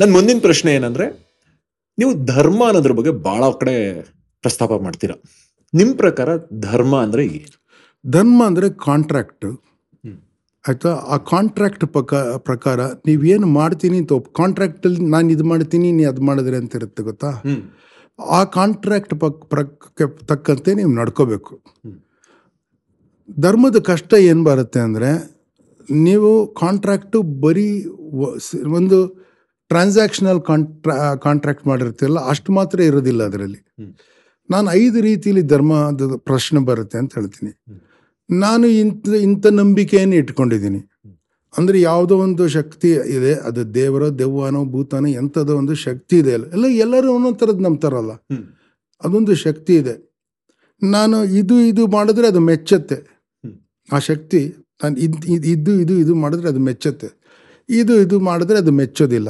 ನನ್ನ ಮುಂದಿನ ಪ್ರಶ್ನೆ ಏನಂದ್ರೆ ನೀವು ಧರ್ಮ ಅನ್ನೋದ್ರ ಬಗ್ಗೆ ಬಹಳ ಕಡೆ ಪ್ರಸ್ತಾಪ ಮಾಡ್ತೀರಾ? ನಿಮ್ಮ ಪ್ರಕಾರ ಧರ್ಮ ಅಂದ್ರೆ ಏನು? ಧರ್ಮ ಅಂದರೆ ಕಾಂಟ್ರಾಕ್ಟ್ ಆಯ್ತಾ? ಆ ಕಾಂಟ್ರಾಕ್ಟ್ ಪಕ ಪ್ರಕಾರ ನೀವೇನು ಮಾಡ್ತೀನಿ ಅಂತ ಕಾಂಟ್ರಾಕ್ಟಲ್ಲಿ ನಾನು ಇದು ಮಾಡ್ತೀನಿ ನೀ ಅದು ಮಾಡಿದ್ರೆ ಅಂತ ಇರುತ್ತೆ ಗೊತ್ತಾ? ಆ ಕಾಂಟ್ರಾಕ್ಟ್ ಪಕ್ ಪ್ರಕ್ಕೆ ತಕ್ಕಂತೆ ನೀವು ನಡ್ಕೋಬೇಕು. ಧರ್ಮದ ಕಷ್ಟ ಏನು ಬರುತ್ತೆ ಅಂದರೆ ನೀವು ಕಾಂಟ್ರಾಕ್ಟು ಬರೀ ಒಂದು ಟ್ರಾನ್ಸಾಕ್ಷನಲ್ ಕಾಂಟ್ರಾ ಕಾಂಟ್ರಾಕ್ಟ್ ಮಾಡಿರ್ತೀರಲ್ಲ ಅಷ್ಟು ಮಾತ್ರ ಇರೋದಿಲ್ಲ ಅದರಲ್ಲಿ. ನಾನು ಐದು ರೀತಿಯಲ್ಲಿ ಧರ್ಮದ ಪ್ರಶ್ನೆ ಬರುತ್ತೆ ಅಂತ ಹೇಳ್ತೀನಿ. ನಾನು ಇಂಥ ಇಂಥ ನಂಬಿಕೆಯನ್ನು ಇಟ್ಕೊಂಡಿದ್ದೀನಿ. ಅಂದರೆ ಯಾವುದೋ ಒಂದು ಶಕ್ತಿ ಇದೆ, ಅದು ದೇವರೋ, ದೆವ್ವನೋ, ಭೂತಾನೋ, ಎಂಥದೋ ಒಂದು ಶಕ್ತಿ ಇದೆ. ಅಲ್ಲ ಎಲ್ಲ, ಎಲ್ಲರೂ ಒಂದೊಂದು ಥರದ್ದು ನಂಬ್ತಾರಲ್ಲ. ಅದೊಂದು ಶಕ್ತಿ ಇದೆ. ನಾನು ಇದು ಇದು ಮಾಡಿದ್ರೆ ಅದು ಮೆಚ್ಚತ್ತೆ. ಆ ಶಕ್ತಿ, ನಾನು ಇದು ಇದು ಇದು ಇದು ಮಾಡಿದ್ರೆ ಅದು ಮೆಚ್ಚತ್ತೆ. ಇದು ಇದು ಮಾಡಿದ್ರೆ ಅದು ಮೆಚ್ಚೋದಿಲ್ಲ.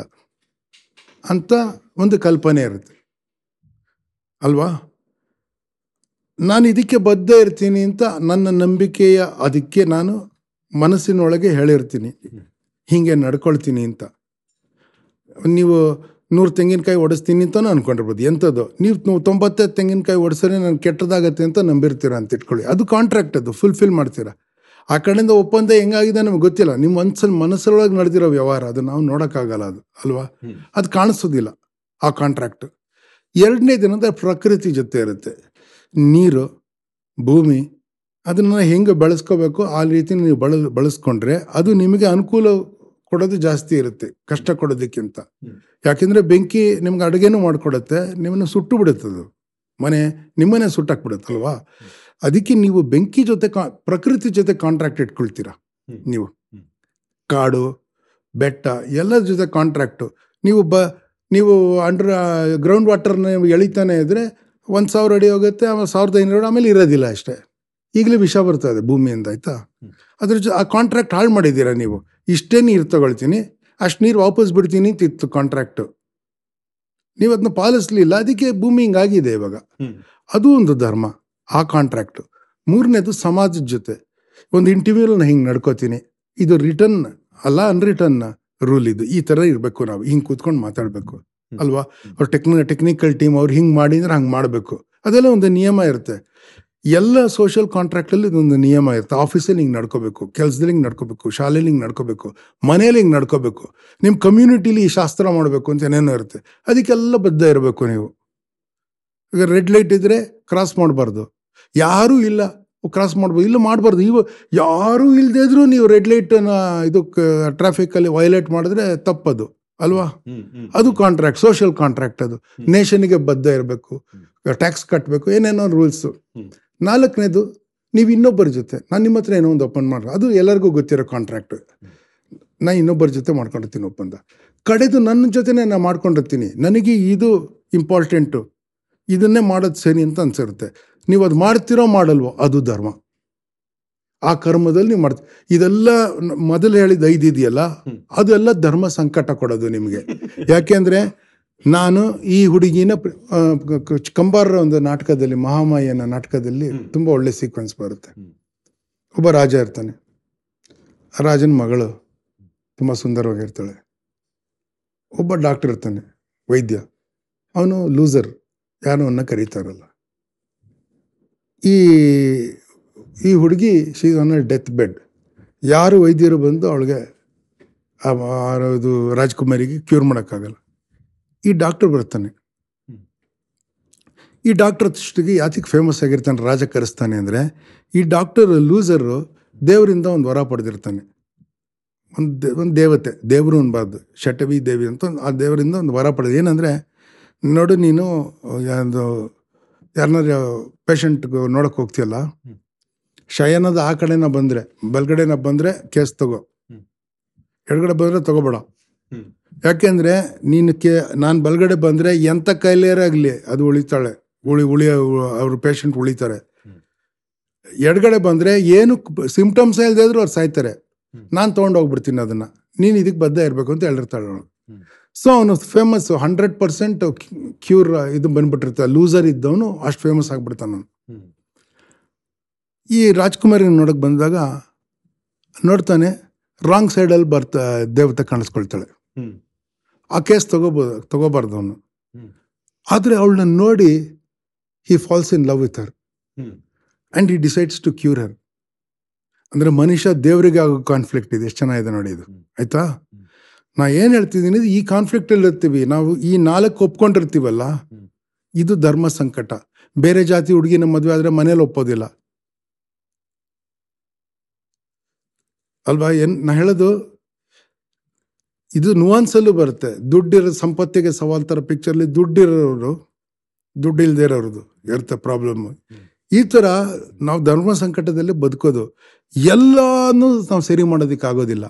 ಅಂತ ಒಂದು ಕಲ್ಪನೆ ಇರುತ್ತೆ. ಅಲ್ವಾ? ನಾನು ಇದಕ್ಕೆ ಬದ್ಧ ಇರ್ತೀನಿ ಅಂತ ನನ್ನ ನಂಬಿಕೆಯ ಅದಕ್ಕೆ ನಾನು ಮನಸ್ಸಿನೊಳಗೆ ಹೇಳಿರ್ತೀನಿ. ಹೀಗೆ ನಡ್ಕೊಳ್ತೀನಿ ಅಂತ. ನೀವು ನೂರು ತೆಂಗಿನಕಾಯಿ ಒಡಿಸ್ತೀನಿ ಅಂತಲೂ ಅಂದ್ಕೊಂಡಿರ್ಬೋದು ಎಂಥದ್ದು? ನೀವು ತೊಂಬತ್ತೈದು ತೆಂಗಿನಕಾಯಿ ಓಡಿಸ್ರೆ ನಾನು ಕೆಟ್ಟದಾಗತ್ತೆ ಅಂತ ನಂಬಿರ್ತೀರ ಅಂತ ಇಟ್ಕೊಳ್ಳಿ. ಅದು ಕಾಂಟ್ರಾಕ್ಟ್ ಅದು. ಫುಲ್ಫಿಲ್ ಮಾಡ್ತೀರಾ? ಆ ಕಡೆಯಿಂದ ಒಪ್ಪಂದ ಹೆಂಗಾಗಿದೆ ನಮ್ಗೆ ಗೊತ್ತಿಲ್ಲ. ನಿಮ್ಮ ಮನಸ್ಸಲ್ಲಿ ಮನಸ್ಸರೊಳಗೆ ನಡೆದಿರೋ ವ್ಯವಹಾರ ಅದು ನಾವು ನೋಡೋಕ್ಕಾಗಲ್ಲ ಅದು ಅಲ್ವಾ? ಅದು ಕಾಣಿಸೋದಿಲ್ಲ ಆ ಕಾಂಟ್ರಾಕ್ಟ್ ಎರಡನೇ ದಿನದ ಪ್ರಕೃತಿ ಜೊತೆ ಇರುತ್ತೆ. ನೀರು ಭೂಮಿ ಅದನ್ನು ಹೆಂಗೆ ಬಳಸ್ಕೋಬೇಕು ಆ ರೀತಿ ನೀವು ಬಳ ಬಳಸ್ಕೊಂಡ್ರೆ ಅದು ನಿಮಗೆ ಅನುಕೂಲ ಕೊಡೋದು ಜಾಸ್ತಿ ಇರುತ್ತೆ ಕಷ್ಟ ಕೊಡೋದಕ್ಕಿಂತ. ಯಾಕೆಂದರೆ ಬೆಂಕಿ ನಿಮ್ಗೆ ಅಡುಗೆನೂ ಮಾಡಿಕೊಡುತ್ತೆ ನಿಮ್ಮನ್ನು ಸುಟ್ಟು ಬಿಡುತ್ತದು. ಮನೆ ನಿಮ್ಮನೆ ಸುಟ್ಟಾಕ್ಬಿಡುತ್ತಲ್ವಾ? ಅದಕ್ಕೆ ನೀವು ಬೆಂಕಿ ಜೊತೆ ಕಾ ಪ್ರಕೃತಿ ಜೊತೆ ಕಾಂಟ್ರಾಕ್ಟ್ ಇಟ್ಕೊಳ್ತೀರಾ? ನೀವು ಕಾಡು ಬೆಟ್ಟ ಎಲ್ಲದ ಜೊತೆ ಕಾಂಟ್ರಾಕ್ಟು ನೀವು ಬ ನೀವು ಅಂಡರ್ ಗ್ರೌಂಡ್ ವಾಟರ್ನ ಎಳಿತಾನೆ ಇದ್ರೆ ಒಂದು ಸಾವಿರ ಅಡಿ ಹೋಗುತ್ತೆ ಆಮೇಲೆ ಸಾವಿರದ ಐನೂರು ಆಮೇಲೆ ಇರೋದಿಲ್ಲ ಅಷ್ಟೇ. ಈಗಲೇ ವಿಷ ಬರ್ತದೆ ಭೂಮಿಯಿಂದ ಆಯಿತಾ. ಅದ್ರ ಜೊ ಆ ಕಾಂಟ್ರಾಕ್ಟ್ ಹಾಳು ಮಾಡಿದ್ದೀರಾ ನೀವು? ಇಷ್ಟೇ ನೀರು ತಗೊಳ್ತೀನಿ ಅಷ್ಟು ನೀರು ವಾಪಸ್ ಬಿಡ್ತೀನಿ ಅಂತ ಇತ್ತು ಕಾಂಟ್ರಾಕ್ಟು ನೀವು ಅದನ್ನ ಪಾಲಿಸ್ಲಿಲ್ಲ ಅದಕ್ಕೆ ಭೂಮಿ ಹಿಂಗಾಗಿದೆ ಇವಾಗ. ಅದು ಒಂದು ಧರ್ಮ. ಆ ಕಾಂಟ್ರಾಕ್ಟು ಮೂರನೇದು ಸಮಾಜದ ಜೊತೆ. ಒಂದು ಇಂಟರ್ವ್ಯೂಲ್ ನಾನು ಹಿಂಗೆ ನಡ್ಕೋತೀನಿ. ಇದು ರಿಟರ್ನ್ ಅಲ್ಲ ಅನ್ರಿಟರ್ನ್ ರೂಲ್ ಇದು. ಈ ಥರ ಇರಬೇಕು ನಾವು. ಹಿಂಗೆ ಕೂತ್ಕೊಂಡು ಮಾತಾಡಬೇಕು. ಅಲ್ವಾ? ಅವ್ರ ಟೆಕ್ನ ಟೆಕ್ನಿಕಲ್ ಟೀಮ್ ಅವ್ರು ಹಿಂಗೆ ಮಾಡಿದ್ರೆ ಹಂಗೆ ಮಾಡಬೇಕು. ಅದೆಲ್ಲ ಒಂದು ನಿಯಮ ಇರುತ್ತೆ. ಎಲ್ಲ ಸೋಷಿಯಲ್ ಕಾಂಟ್ರಾಕ್ಟಲ್ಲಿ ಇದೊಂದು ನಿಯಮ ಇರುತ್ತೆ. ಆಫೀಸಲ್ಲಿ ಹಿಂಗೆ ನಡ್ಕೋಬೇಕು. ಕೆಲಸದಲ್ಲಿ ಹಿಂಗೆ ನಡ್ಕೋಬೇಕು. ಶಾಲೆಯಲ್ಲಿ ಹಿಂಗೆ ನಡ್ಕೋಬೇಕು. ಮನೇಲಿ ಹಿಂಗೆ ನಡ್ಕೋಬೇಕು. ನಿಮ್ಮ ಕಮ್ಯುನಿಟಿಲಿ ಈ ಶಾಸ್ತ್ರ ಮಾಡಬೇಕು ಅಂತ ಏನೇನೋ ಇರುತ್ತೆ. ಅದಕ್ಕೆಲ್ಲ ಬದ್ಧ ಇರಬೇಕು ನೀವು. ಈಗ ರೆಡ್ ಲೈಟ್ ಇದ್ರೆ ಕ್ರಾಸ್ ಮಾಡಬಾರ್ದು. ಯಾರೂ ಇಲ್ಲ. ಕ್ರಾಸ್ ಮಾಡ್ಬೋದು. ಇಲ್ಲ ಮಾಡಬಾರ್ದು. ಇವು ಯಾರೂ ಇಲ್ಲದೇ ಇದ್ರೂ ನೀವು ರೆಡ್ ಲೈಟನ್ನು ಇದು ಟ್ರಾಫಿಕಲ್ಲಿ ವೈಲೇಟ್ ಮಾಡಿದ್ರೆ ತಪ್ಪದು. ಅಲ್ವಾ? ಅದು ಕಾಂಟ್ರಾಕ್ಟ್ ಸೋಷಿಯಲ್ ಕಾಂಟ್ರಾಕ್ಟ್ ಅದು. ನೇಷನ್ಗೆ ಬದ್ಧ ಇರಬೇಕು. ಟ್ಯಾಕ್ಸ್ ಕಟ್ಟಬೇಕು ಏನೇನೋ ರೂಲ್ಸು ನಾಲ್ಕನೇದು ನೀವು ಇನ್ನೊಬ್ಬರ ಜೊತೆ ನಾನು ನಿಮ್ಮ ಹತ್ರ ಏನೋ ಒಂದು ಓಪನ್ ಮಾಡ್ರಿ ಅದು ಎಲ್ಲರಿಗೂ ಗೊತ್ತಿರೋ ಕಾಂಟ್ರಾಕ್ಟ್ ನಾನು ಇನ್ನೊಬ್ಬರ ಜೊತೆ ಮಾಡ್ಕೊಂಡಿರ್ತೀನಿ ಒಪ್ಪಂದ. ಕಡೆದು ನನ್ನ ಜೊತೆನೇ ನಾನು ಮಾಡ್ಕೊಂಡಿರ್ತೀನಿ. ನನಗೆ ಇದು ಇಂಪಾರ್ಟೆಂಟು ಇದನ್ನೇ ಮಾಡೋದು ಸರಿ ಅಂತ ಅನ್ಸಿರುತ್ತೆ. ನೀವು ಅದು ಮಾಡ್ತಿರೋ ಮಾಡಲ್ವೋ ಅದು ಧರ್ಮ. ಆ ಕರ್ಮದಲ್ಲಿ ನೀವು ಮಾಡ್ತೀವಿ ಇದೆಲ್ಲ ಮೊದಲು ಹೇಳಿದ ಐದು ಇದೆಯಲ್ಲ. ಅದೆಲ್ಲ ಧರ್ಮ ಸಂಕಟ ಕೊಡೋದು ನಿಮಗೆ. ಯಾಕೆಂದರೆ ನಾನು ಈ ಹುಡುಗಿನ ಕಂಬಾರರ ಒಂದು ನಾಟಕದಲ್ಲಿ ಮಹಾಮಾಯನ ನಾಟಕದಲ್ಲಿ ತುಂಬ ಒಳ್ಳೆ ಸೀಕ್ವೆನ್ಸ್ ಬರುತ್ತೆ. ಒಬ್ಬ ರಾಜ ಇರ್ತಾನೆ. ರಾಜನ ಮಗಳು ತುಂಬ ಸುಂದರವಾಗಿರ್ತಾಳೆ ಒಬ್ಬ ಡಾಕ್ಟರ್ ಇರ್ತಾನೆ ವೈದ್ಯ. ಅವನು ಲೂಸರ್ ಯಾರೋ ಅವನ್ನ ಕರೀತಾರಲ್ಲ. ಈ ಈ ಹುಡುಗಿ ಶೀಸ್ ಆನ್ ಡೆತ್ ಬೆಡ್ ಯಾರು ವೈದ್ಯರು ಬಂದು ಅವಳಿಗೆ ಇದು ರಾಜ್ಕುಮಾರಿಗೆ ಕ್ಯೂರ್ ಮಾಡೋಕ್ಕಾಗಲ್ಲ. ಈ ಡಾಕ್ಟರ್ ಬರ್ತಾನೆ. ಈ ಡಾಕ್ಟರ್ ಅಷ್ಟಿಗೆ ಯಾತಿಗೆ ಫೇಮಸ್ ಆಗಿರ್ತಾನೆ, ರಾಜ ಕರೆಸ್ತಾನೆ ಅಂದರೆ, ಈ ಡಾಕ್ಟರ್ ಲೂಸರು ದೇವರಿಂದ ಒಂದು ವರ ಪಡೆದಿರ್ತಾನೆ. ಒಂದು ಒಂದು ದೇವತೆ, ದೇವರು ಅನ್ಬಾರ್ದು, ಶಟವಿ ದೇವಿ ಅಂತ ಆ ದೇವರಿಂದ ಒಂದು ವರ ಪಡೆದು. ಏನಂದರೆ ನೋಡು ನೀನು ಒಂದು ಯಾರನ್ನಾರು ಪೇಷಂಟ್ಗೆ ನೋಡೋಕೆ ಹೋಗ್ತಿಯಲ್ಲ. ಶಯನದ ಆ ಕಡೆನ ಬಂದರೆ ಬಲ್ಗಡೆನ ಬಂದರೆ ಕೇಸ್ ತಗೋ. ಎಡಗಡೆ ಬಂದರೆ ತಗೋಬೇಡ. ಯಾಕೆಂದರೆ ನೀನು ಕೇ ನಾನು ಬಲ್ಗಡೆ ಬಂದರೆ ಎಂಥ ಕೈಲೇರೇ ಆಗಲಿ ಅದು ಉಳಿತಾಳೆ ಉಳಿ ಉಳಿ ಅವ್ರ ಪೇಷಂಟ್ ಉಳಿತಾರೆ. ಎಡಗಡೆ ಬಂದರೆ ಏನು ಸಿಂಪ್ಟಮ್ಸ್ ಇಲ್ಲದೆ ಇದ್ರು ಅವ್ರು ಸಾಯ್ತಾರೆ. ನಾನು ತೊಗೊಂಡೋಗ್ಬಿಡ್ತೀನಿ ಅದನ್ನು ನೀನು ಇದಕ್ಕೆ ಬದ್ಧ ಇರಬೇಕು ಅಂತ ಹೇಳಿರ್ತಾಳೆ ಅವಳು. ಸೊ ಅವನು ಫೇಮಸ್ ಹಂಡ್ರೆಡ್ ಪರ್ಸೆಂಟ್ ಕ್ಯೂರ್ ಇದು ಬಂದ್ಬಿಟ್ಟಿರ್ತ ಲೂಸರ್ ಇದ್ದವನು ಅಷ್ಟು ಫೇಮಸ್ ಆಗ್ಬಿಡ್ತಾನೆ. ಈ ರಾಜ್ಕುಮಾರಿ ನೋಡಕ್ಕೆ ಬಂದಾಗ ನೋಡ್ತಾನೆ ರಾಂಗ್ ಸೈಡಲ್ಲಿ ಬರ್ತಾ ದೇವತೆ ಕಾಣಿಸ್ಕೊಳ್ತಾಳೆ. ಆ ಕೇಸ್ ತಗೋಬೋದು ತಗೋಬಾರ್ದು ಅವನು. ಆದರೆ ಅವಳನ್ನ ನೋಡಿ he falls in love with her. And he decides to cure her ಅಂದರೆ ಮನುಷ್ಯ ದೇವರಿಗೆ ಆಗೋ ಕಾನ್ಫ್ಲಿಕ್ಟ್ ಇದೆ ಎಷ್ಟು ಚೆನ್ನಾಗಿದೆ ನೋಡಿ ಇದು. ಆಯ್ತಾ ನಾ ಏನು ಹೇಳ್ತಿದ್ದೀನಿ ಈ ಕಾನ್ಫ್ಲಿಕ್ಟ್ ಅಲ್ಲಿ ಇರ್ತೀವಿ. ನಾವು ಈ ನಾಲ್ಕು ಒಪ್ಕೊಂಡಿರ್ತೀವಲ್ಲ ಇದು ಧರ್ಮ ಸಂಕಟ. ಬೇರೆ ಜಾತಿ ಹುಡುಗಿನ ಮದುವೆ ಆದರೆ ಮನೇಲಿ ಒಪ್ಪೋದಿಲ್ಲ. ಅಲ್ವಾ? ಏನ್ ನಾ ಹೇಳೋದು ಇದು ನುವಾನ್ಸಲ್ಲೂ ಬರುತ್ತೆ. ದುಡ್ಡಿರೋ ಸಂಪತ್ತಿಗೆ ಸವಾಲ್ ಥರ ಪಿಕ್ಚರ್ಲಿ ದುಡ್ಡಿರೋರು ದುಡ್ಡು ಇಲ್ದೇ ಇರೋರದು. ಇರುತ್ತೆ ಪ್ರಾಬ್ಲಮ್ ಈ ಥರ ನಾವು ಧರ್ಮ ಸಂಕಟದಲ್ಲಿ ಬದುಕೋದು. ಎಲ್ಲಾನು ನಾವು ಸರಿ ಮಾಡೋದಿಕ್ಕೆ ಆಗೋದಿಲ್ಲ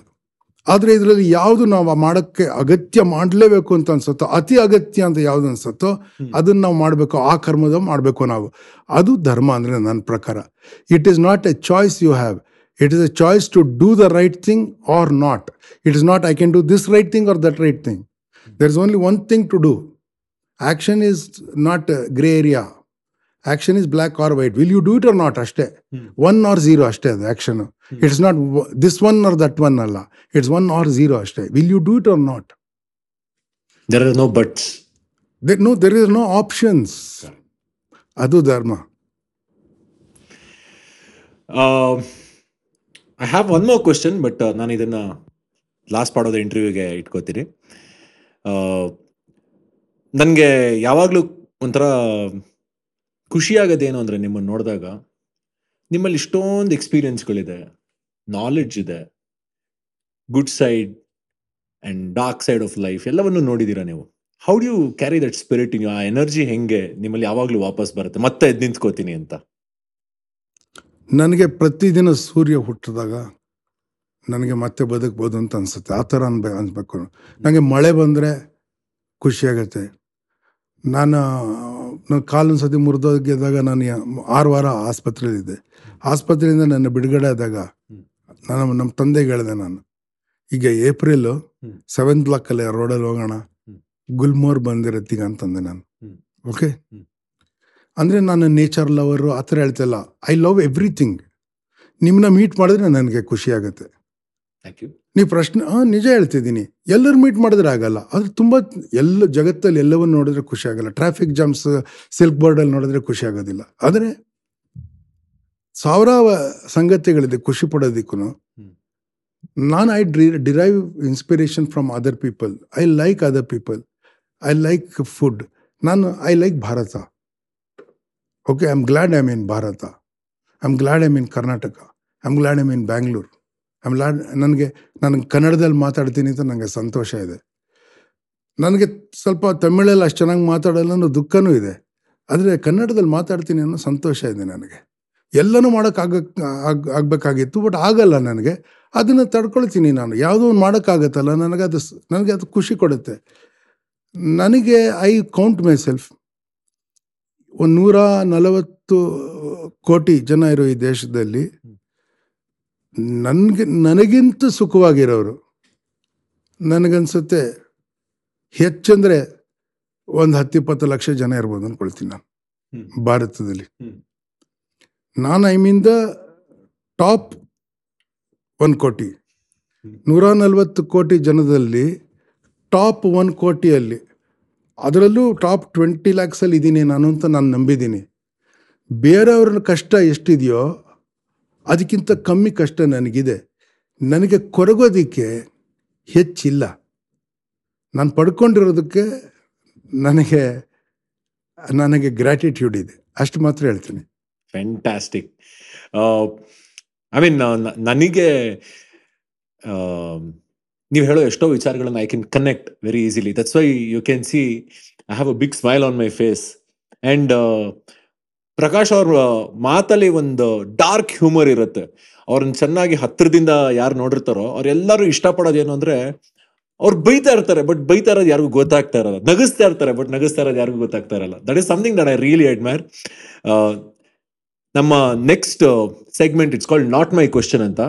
ಆದರೆ ಇದರಲ್ಲಿ ಯಾವುದು ನಾವು ಮಾಡೋಕ್ಕೆ ಅಗತ್ಯ ಮಾಡಲೇಬೇಕು ಅಂತ ಅನ್ಸುತ್ತೋ ಅತಿ ಅಗತ್ಯ ಅಂತ ಯಾವ್ದು ಅನ್ಸುತ್ತೋ. ಅದನ್ನ ನಾವು ಮಾಡಬೇಕು ಆ ಕರ್ಮದ ಮಾಡಬೇಕು ನಾವು. ಅದು ಧರ್ಮ ಅಂದರೆ ನನ್ನ ಪ್ರಕಾರ. It is not a choice you have it is a choice to do the right thing or not it is not I can do this right thing or that right thing there is only one thing to do action is not grey area action is black or white will you do it or not ಅಷ್ಟೇ. One or zero ಅಷ್ಟೇ ಅದು action it's not this one or that one ಅಲ್ಲ it's one or zero ಅಷ್ಟೇ will you do it or not There no buts. No there is no options ಅದು ಧರ್ಮ I have one more question but ನಾನು ಇದನ್ನ last part of the ಇಂಟರ್ವ್ಯೂಗೆ ಇಟ್ಕೋತೀನಿ ನನಗೆ ಯಾವಾಗಲೂ ಒಂಥರ ಖುಷಿ ಆಗೋದೇನು ಅಂದರೆ ನಿಮ್ಮನ್ನು ನೋಡಿದಾಗ ನಿಮ್ಮಲ್ಲಿ ಇಷ್ಟೊಂದು ಎಕ್ಸ್ಪೀರಿಯನ್ಸ್ಗಳಿದೆ ನಾಲೆಡ್ಜ್ ಇದೆ. Good side and dark side of life ಎಲ್ಲವನ್ನು ನೋಡಿದ್ದೀರಾ ನೀವು? How do you carry that spirit in ಆ ಎನರ್ಜಿ ಹೆಂಗೆ ನಿಮ್ಮಲ್ಲಿ ಯಾವಾಗಲೂ ವಾಪಸ್ ಬರುತ್ತೆ? ಮತ್ತೆ ಎದ್ದು ನಿಂತ್ಕೋತೀನಿ ಅಂತ. ನನಗೆ ಪ್ರತಿದಿನ ಸೂರ್ಯ ಹುಟ್ಟಿದಾಗ ನನಗೆ ಮತ್ತೆ ಬದುಕ್ಬೋದು ಅಂತ ಅನ್ಸುತ್ತೆ. ಆ ಥರ ಅನ್ಬೇಕು. ಅನ್ಸ್ಬೇಕು ನನಗೆ ಮಳೆ ಬಂದರೆ ಖುಷಿಯಾಗತ್ತೆ ನಾನು ನನ್ನ ಕಾಲೊಂದು ಸತಿ ಮುರಿದೋಗಿದ್ದಾಗ ನಾನು ಆರು ವಾರ ಆಸ್ಪತ್ರೆಯಲ್ಲಿದ್ದೆ. ಆಸ್ಪತ್ರೆಯಿಂದ ನನ್ನ ಬಿಡುಗಡೆ ಆದಾಗ. ನಾನು ನಮ್ಮ ತಂದೆಗೆ ಹೇಳಿದೆ ನಾನು. ಈಗ ಏಪ್ರಿಲ್. ಸೆವೆಂತ್ ಬ್ಲಾಕಲ್ಲಿ ರೋಡಲ್ಲಿ ಹೋಗೋಣ. ಗುಲ್ಮೋರ್ ಬಂದಿರತ್ತೀಗ ಅಂತಂದೆ ನಾನು. ಓಕೆ. ಅಂದರೆ ನಾನು ನೇಚರ್ ಲವರು ಆ ಥರ ಹೇಳ್ತಿಲ್ಲ. ಐ ಲವ್ ಎವ್ರಿಥಿಂಗ್ ನಿಮ್ಮನ್ನ ಮೀಟ್ ಮಾಡಿದ್ರೆ ನನಗೆ ಖುಷಿ ಆಗುತ್ತೆ. ನೀವು ಪ್ರಶ್ನೆ ಹಾಂ ನಿಜ ಹೇಳ್ತಿದ್ದೀನಿ. ಎಲ್ಲರೂ ಮೀಟ್ ಮಾಡಿದ್ರೆ ಆಗಲ್ಲ. ಆದರೆ ತುಂಬ ಎಲ್ಲ ಜಗತ್ತಲ್ಲಿ ಎಲ್ಲವನ್ನು ನೋಡಿದ್ರೆ ಖುಷಿ ಆಗಲ್ಲ. ಟ್ರಾಫಿಕ್ ಜಾಮ್ಸ್ ಸಿಲ್ಕ್ ಬೋರ್ಡಲ್ಲಿ ನೋಡಿದ್ರೆ ಖುಷಿ ಆಗೋದಿಲ್ಲ. ಆದರೆ ಸಾವಿರ ಸಂಗತಿಗಳಿದೆ ಖುಷಿ ಪಡೋದಕ್ಕೂ ನಾನು I ಡ್ರಿ derive inspiration from other people. I like other people. I like food. ನಾನು I like Bharat. Okay I am glad I mean Bharat. I am glad I mean Karnataka. I am glad I mean Bangalore. I am glad ನನಗೆ ನಾನು ಕನ್ನಡದಲ್ಲಿ ಮಾತಾಡ್ತೀನಿ ಅಂತ ನನಗೆ ಸಂತೋಷ ಇದೆ. ನನಗೆ ಸ್ವಲ್ಪ ತಮಿಳಲ್ಲಿ ಅಷ್ಟು ಚೆನ್ನಾಗಿ ಮಾತಾಡಲ್ಲ ಅನ್ನೋ ದುಃಖನೂ ಇದೆ. ಆದರೆ ಕನ್ನಡದಲ್ಲಿ ಮಾತಾಡ್ತೀನಿ ಅನ್ನೋ ಸಂತೋಷ ಇದೆ ನನಗೆ. ಎಲ್ಲನೂ ಮಾಡೋಕ್ಕಾಗ ಆಗ್ ಆಗಬೇಕಾಗಿತ್ತು ಬಟ್ ಆಗಲ್ಲ ನನಗೆ. ಅದನ್ನು ತಡ್ಕೊಳ್ತೀನಿ ನಾನು. ಯಾವುದೋ ಒಂದು ಮಾಡೋಕ್ಕಾಗತ್ತಲ್ಲ ನನಗೆ ಅದು ನನಗೆ ಅದು ಖುಷಿ ಕೊಡುತ್ತೆ. ನನಗೆ ಐ ಕೌಂಟ್ ಮೈ ಸೆಲ್ಫ್ ಒಂದು ನೂರ ನಲವತ್ತು ಕೋಟಿ ಜನ ಇರೋ ಈ ದೇಶದಲ್ಲಿ ನನಗೆ ನನಗಿಂತ ಸುಖವಾಗಿರೋರು ನನಗನ್ಸುತ್ತೆ ಹೆಚ್ಚಂದರೆ ಒಂದು ಹತ್ತಿಪ್ಪತ್ತು ಲಕ್ಷ ಜನ ಇರ್ಬೋದು ಅಂದ್ಕೊಳ್ತೀನಿ ನಾನು ಭಾರತದಲ್ಲಿ. ನಾನು I mean the top one crore. ನೂರ ನಲವತ್ತು ಕೋಟಿ ಜನದಲ್ಲಿ ಟಾಪ್ ಒನ್ ಕೋಟಿಯಲ್ಲಿ. ಅದರಲ್ಲೂ ಟಾಪ್ ಟ್ವೆಂಟಿ ಲ್ಯಾಕ್ಸಲ್ಲಿ ಇದ್ದೀನಿ ನಾನು ಅಂತ ನಾನು ನಂಬಿದ್ದೀನಿ ಬೇರೆಯವ್ರ ಕಷ್ಟ ಎಷ್ಟಿದೆಯೋ ಅದಕ್ಕಿಂತ ಕಮ್ಮಿ ಕಷ್ಟ ನನಗಿದೆ. ನನಗೆ ಕೊರಗೋದಕ್ಕೆ ಹೆಚ್ಚಿಲ್ಲ. ನಾನು ಪಡ್ಕೊಂಡಿರೋದಕ್ಕೆ ನನಗೆ ನನಗೆ ಗ್ರ್ಯಾಟಿಟ್ಯೂಡ್ ಇದೆ. ಅಷ್ಟು ಮಾತ್ರ ಹೇಳ್ತೀನಿ. ಫ್ಯಾಂಟಾಸ್ಟಿಕ್ ಐ ಮೀನ್ ನನಗೆ ನೀವು ಹೇಳೋ ಎಷ್ಟೋ ವಿಚಾರಗಳನ್ನ I can connect very easily that's why you can see I have a big smile on my face and Prakash ಅವ್ರ ಮಾತಲ್ಲಿ ಒಂದು ಡಾರ್ಕ್ ಹ್ಯೂಮರ್ ಇರುತ್ತೆ. ಅವ್ರನ್ನ ಚೆನ್ನಾಗಿ ಹತ್ತಿರದಿಂದ ಯಾರು ನೋಡಿರ್ತಾರೋ, ಅವ್ರೆಲ್ಲರೂ ಇಷ್ಟಪಡೋದೇನು ಅಂದರೆ, ಅವ್ರು ಬೈತಾ ಇರ್ತಾರೆ ಬಟ್ ಬೈತಾ ಇರೋದು ಯಾರಿಗೂ ಗೊತ್ತಾಗ್ತಾ ಇರಲ್ಲ. ನಗಿಸ್ತಾ ಇರ್ತಾರೆ ಬಟ್ ನಗಿಸ್ತಾ ಇರೋದು ಯಾರಿಗೂ ಗೊತ್ತಾಗ್ತಾ ಇರಲ್ಲ. That is something that I really admire ನಮ್ಮ next segment it's called not my question ಅಂತ.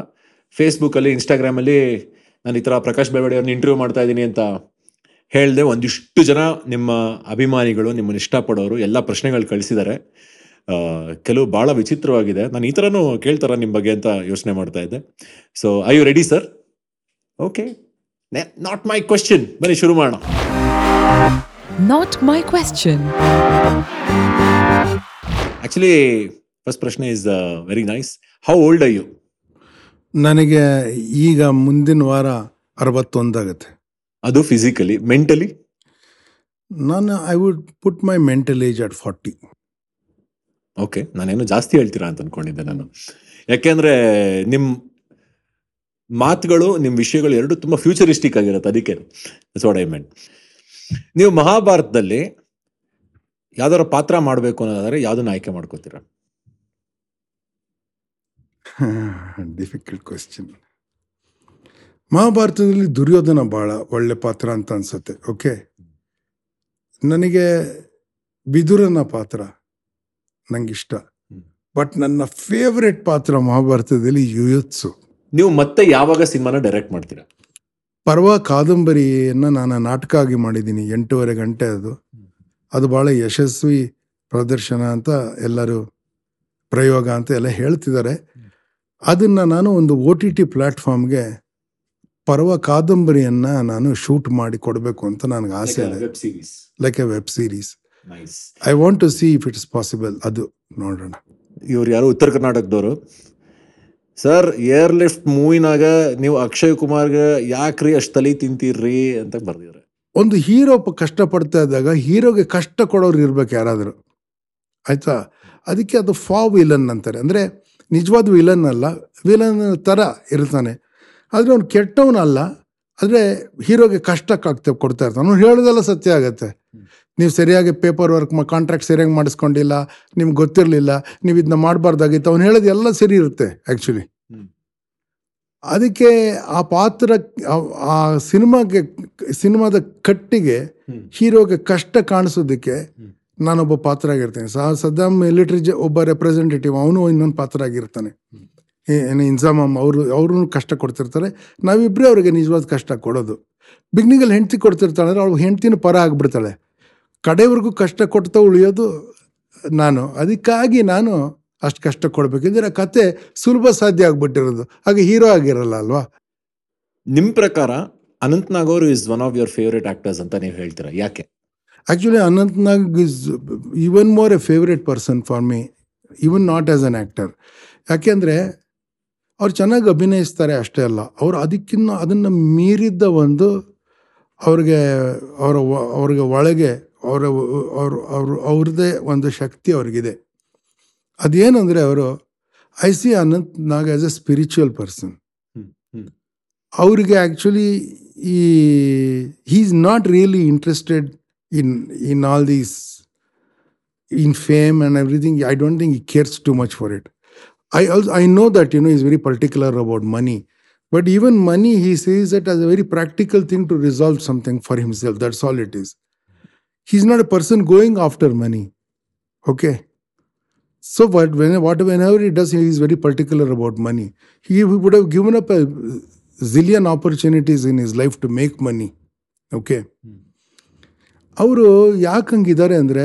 ಫೇಸ್ಬುಕ್ಕಲ್ಲಿ ಇನ್ಸ್ಟಾಗ್ರಾಮಲ್ಲಿ ನಾನು ಈ ಥರ ಪ್ರಕಾಶ್ ಬೇವಡೆ ಅವ್ರನ್ನ ಇಂಟರ್ವ್ಯೂ ಮಾಡ್ತಾ ಇದ್ದೀನಿ ಅಂತ ಹೇಳಿದೆ. ಒಂದಿಷ್ಟು ಜನ ನಿಮ್ಮ ಅಭಿಮಾನಿಗಳು ನಿಮ್ಮನ್ನು ಇಷ್ಟಪಡೋರು ಎಲ್ಲ ಪ್ರಶ್ನೆಗಳು ಕಳಿಸಿದ್ದಾರೆ. ಕೆಲವು ಭಾಳ ವಿಚಿತ್ರವಾಗಿದೆ. ನಾನು ಈ ಥರನೂ ಕೇಳ್ತಾರ ನಿಮ್ಮ ಬಗ್ಗೆ ಅಂತ ಯೋಚನೆ ಮಾಡ್ತಾ ಇದ್ದೆ. So I you ready sir okay not my question ಬನ್ನಿ ಶುರು ಮಾಡೋಣ. Not my question actually first ಪ್ರಶ್ನೆ is very nice how old I you ನನಗೆ ಈಗ ಮುಂದಿನ ವಾರ ಅರವತ್ತೊಂದಾಗತ್ತೆ ಅದು ಫಿಸಿಕಲಿ ಮೆಂಟಲಿ ನಾನು I would put my mental age at forty okay ನಾನೇನು ಜಾಸ್ತಿ ಹೇಳ್ತೀರಾ ಅಂತ ಅನ್ಕೊಂಡಿದ್ದೆ ನಾನು. ಯಾಕೆಂದ್ರೆ ನಿಮ್ಮ ಮಾತುಗಳು ನಿಮ್ಮ ವಿಷಯಗಳು ಎರಡು ತುಂಬ ಫ್ಯೂಚರಿಸ್ಟಿಕ್ ಆಗಿರುತ್ತೆ ಅದಕ್ಕೆ. ವಾಟ್ ಐ ಮೆಂಟ್ ನೀವು ಮಹಾಭಾರತದಲ್ಲಿ ಯಾವ್ದಾರ ಪಾತ್ರ ಮಾಡಬೇಕು ಅನ್ನೋದಾದ್ರೆ ಯಾವುದನ್ನು ಆಯ್ಕೆ ಮಾಡ್ಕೋತೀರಾ? ಡಿಫಿಕಲ್ಟ್ ಕ್ವೆಶನ್ ಮಹಾಭಾರತದಲ್ಲಿ ದುರ್ಯೋಧನ ಭಾಳ ಒಳ್ಳೆ ಪಾತ್ರ ಅಂತ ಅನ್ಸುತ್ತೆ ಓಕೆ? ನನಗೆ ಬಿದುರನ ಪಾತ್ರ ನಂಗಿಷ್ಟ. ಇಷ್ಟ ಬಟ್ ನನ್ನ ಫೇವ್ರೆಟ್ ಪಾತ್ರ ಮಹಾಭಾರತದಲ್ಲಿ ಯುಯತ್ಸು. ನೀವು ಮತ್ತೆ ಯಾವಾಗ ಸಿನಿಮಾನ ಡೈರೆಕ್ಟ್ ಮಾಡ್ತೀರಾ? ಪರ್ವ ಕಾದಂಬರಿಯನ್ನು ನಾನು ನಾಟಕ ಆಗಿ ಮಾಡಿದ್ದೀನಿ ಎಂಟೂವರೆ ಗಂಟೆ ಅದು. ಅದು ಭಾಳ ಯಶಸ್ವಿ ಪ್ರದರ್ಶನ ಅಂತ ಎಲ್ಲರೂ ಪ್ರಯೋಗ ಅಂತ ಎಲ್ಲ ಹೇಳ್ತಿದ್ದಾರೆ. ಅದನ್ನು ನಾನು ಒಂದು ಒ ಟಿ ಟಿ ಪ್ಲ್ಯಾಟ್ಫಾರ್ಮ್ಗೆ ಪರ್ವ ಕಾದಂಬರಿಯನ್ನು ನಾನು ಶೂಟ್ ಮಾಡಿ ಕೊಡಬೇಕು ಅಂತ ನನಗೆ ಆಸೆ ಇದೆ. Like a web series I want to see if it's possible ಅದು ನೋಡೋಣ. ಇವ್ರು ಯಾರು ಉತ್ತರ ಕರ್ನಾಟಕದವರು. ಸರ್ ಏರ್ ಲಿಫ್ಟ್ ಮೂವಿನಾಗ ನೀವು ಅಕ್ಷಯ್ ಕುಮಾರ್ಗೆ ಯಾಕ್ರಿ ಅಷ್ಟು ತಲೆ ತಿಂತೀರ್ರಿ ಅಂತ ಬರ್ದಿದ್ರೆ ಒಂದು ಹೀರೋ ಕಷ್ಟ ಪಡ್ತಾ ಇದ್ದಾಗ ಹೀರೋಗೆ ಕಷ್ಟ ಕೊಡೋರು ಇರ್ಬೇಕು ಯಾರಾದರೂ. ಆಯ್ತಾ? ಅದಕ್ಕೆ ಅದು ಫಾ ವಿಲನ್ ಅಂತಾರೆ. ಅಂದರೆ ನಿಜವಾದ ವಿಲನ್ ಅಲ್ಲ. ವಿಲನ್ ಥರ ಇರ್ತಾನೆ. ಆದರೆ ಅವ್ನು ಕೆಟ್ಟವನಲ್ಲ. ಆದರೆ ಹೀರೋಗೆ ಕಷ್ಟಕ್ಕಾಗ್ತೇವೆ ಕೊಡ್ತಾ ಇರ್ತಾನೆ. ಅವ್ನು ಹೇಳೋದೆಲ್ಲ ಸತ್ಯ ಆಗುತ್ತೆ. ನೀವು ಸರಿಯಾಗಿ ಪೇಪರ್ ವರ್ಕ್ ಕಾಂಟ್ರಾಕ್ಟ್ ಸರಿಯಾಗಿ ಮಾಡಿಸ್ಕೊಂಡಿಲ್ಲ ನಿಮ್ಗೆ ಗೊತ್ತಿರಲಿಲ್ಲ ನೀವು ಇದನ್ನ ಮಾಡಬಾರ್ದಾಗಿತ್ತು. ಅವ್ನು ಹೇಳೋದು ಎಲ್ಲ ಸರಿ ಇರುತ್ತೆ ಆ್ಯಕ್ಚುಲಿ ಅದಕ್ಕೆ ಆ ಪಾತ್ರ ಆ- ಸಿನಿಮಾಗೆ ಸಿನಿಮಾದ ಕಟ್ಟಿಗೆ ಹೀರೋಗೆ ಕಷ್ಟ ಕಾಣಿಸೋದಕ್ಕೆ. ನಾನೊಬ್ಬ ಪಾತ್ರ ಆಗಿರ್ತೇನೆ ಸಹ ಸದ್ದಾಮ್ ಮಿಲಿಟರಿ ಜ ಒಬ್ಬ ರೆಪ್ರೆಸೆಂಟೇಟಿವ್ ಅವನು ಇನ್ನೊಂದು ಪಾತ್ರ ಆಗಿರ್ತಾನೆ ಏನು ಇನ್ಸಾಮಮ್ ಅವರು, ಅವ್ರೂ ಕಷ್ಟ ಕೊಡ್ತಿರ್ತಾರೆ. ನಾವಿಬ್ಬರೇ ಅವ್ರಿಗೆ ನಿಜವಾದ ಕಷ್ಟ ಕೊಡೋದು. ಬಿಗ್ನಿಗಲ್ಲಿ ಹೆಂಡ್ತಿ ಕೊಡ್ತಿರ್ತಾಳೆ ಅಂದರೆ ಅವ್ಳು ಹೆಂಡ್ತಿನ ಪರ ಆಗಿಬಿಡ್ತಾಳೆ. ಕಡೆವರೆಗೂ ಕಷ್ಟ ಕೊಡ್ತಾ ಉಳಿಯೋದು ನಾನು. ಅದಕ್ಕಾಗಿ ನಾನು ಅಷ್ಟು ಕಷ್ಟ ಕೊಡಬೇಕಿದ್ರೆ ಕತೆ ಸುಲಭ ಸಾಧ್ಯ ಆಗಿಬಿಟ್ಟಿರೋದು. ಆಗ ಹೀರೋ ಆಗಿರಲ್ಲ ಅಲ್ವಾ? ನಿಮ್ಮ ಪ್ರಕಾರ ಅನಂತ್ ನಾಗ್ ಅವರು is one of your favourite actors ಅಂತ ನೀವು ಹೇಳ್ತೀರಾ? ಯಾಕೆ? Actually Anant Nag is even more a favourite person for me even not as an actor ಯಾಕೆಂದರೆ ಅವ್ರು ಚೆನ್ನಾಗಿ ಅಭಿನಯಿಸ್ತಾರೆ ಅಷ್ಟೇ ಅಲ್ಲ ಅವ್ರು ಅದಕ್ಕಿನ್ನ ಅದನ್ನು ಮೀರಿದ್ದ ಒಂದು ಅವ್ರಿಗೆ ಅವರ ಅವ್ರಿಗೆ ಒಳಗೆ ಅವರ ಅವರು ಅವರು ಅವ್ರದ್ದೇ ಒಂದು ಶಕ್ತಿ ಅವ್ರಿಗಿದೆ. ಅದೇನಂದರೆ ಅವರು I see Anant Nag as a spiritual person. ಅವ್ರಿಗೆ ಆ್ಯಕ್ಚುಲಿ ಈ he is not really interested in in all these in fame and everything i don't think he cares too much for it. I also i know that you know he's very particular about money. But even money he says that as a very practical thing to resolve something for himself. That's all it is. He's not a person going after money. Okay? So what when what whenever he does he is very particular about money. He would have given up a zillion opportunities in his life to make money. Okay? Mm. ಅವರು ಯಾಕೆ ಹಂಗಿದ್ದಾರೆ ಅಂದರೆ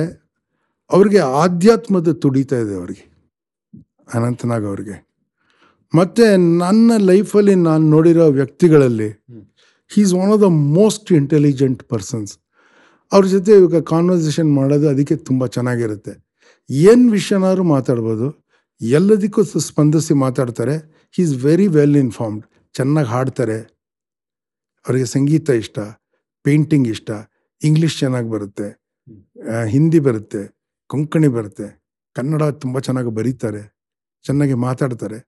ಅವ್ರಿಗೆ ಆಧ್ಯಾತ್ಮದ ತುಡಿತಾ ಇದೆ ಅವ್ರಿಗೆ ಅನಂತನಾಗ್ ಅವ್ರಿಗೆ. ಮತ್ತೆ ನನ್ನ ಲೈಫಲ್ಲಿ ನಾನು ನೋಡಿರೋ ವ್ಯಕ್ತಿಗಳಲ್ಲಿ he is one of the most intelligent persons ಅವ್ರ ಜೊತೆ ಇವಾಗ ಕಾನ್ವರ್ಸೇಷನ್ ಮಾಡೋದು ಅದಕ್ಕೆ ತುಂಬ ಚೆನ್ನಾಗಿರುತ್ತೆ. ಏನು ವಿಷಯನಾದ್ರು ಮಾತಾಡ್ಬೋದು ಎಲ್ಲದಕ್ಕೂ ಸ- ಸ್ಪಂದಿಸಿ ಮಾತಾಡ್ತಾರೆ he is very well informed ಚೆನ್ನಾಗಿ ಹಾಡ್ತಾರೆ. ಅವರಿಗೆ ಸಂಗೀತ ಇಷ್ಟ ಪೇಂಟಿಂಗ್ ಇಷ್ಟ ಇಂಗ್ಲೀಷ್ ಚೆನ್ನಾಗಿ ಬರುತ್ತೆ. ಹಿಂದಿ ಬರುತ್ತೆ. ಕೊಂಕಣಿ ಬರುತ್ತೆ. ಕನ್ನಡ ತುಂಬ ಚೆನ್ನಾಗಿ ಬರೀತಾರೆ. ಚೆನ್ನಾಗಿ ಮಾತಾಡ್ತಾರೆ.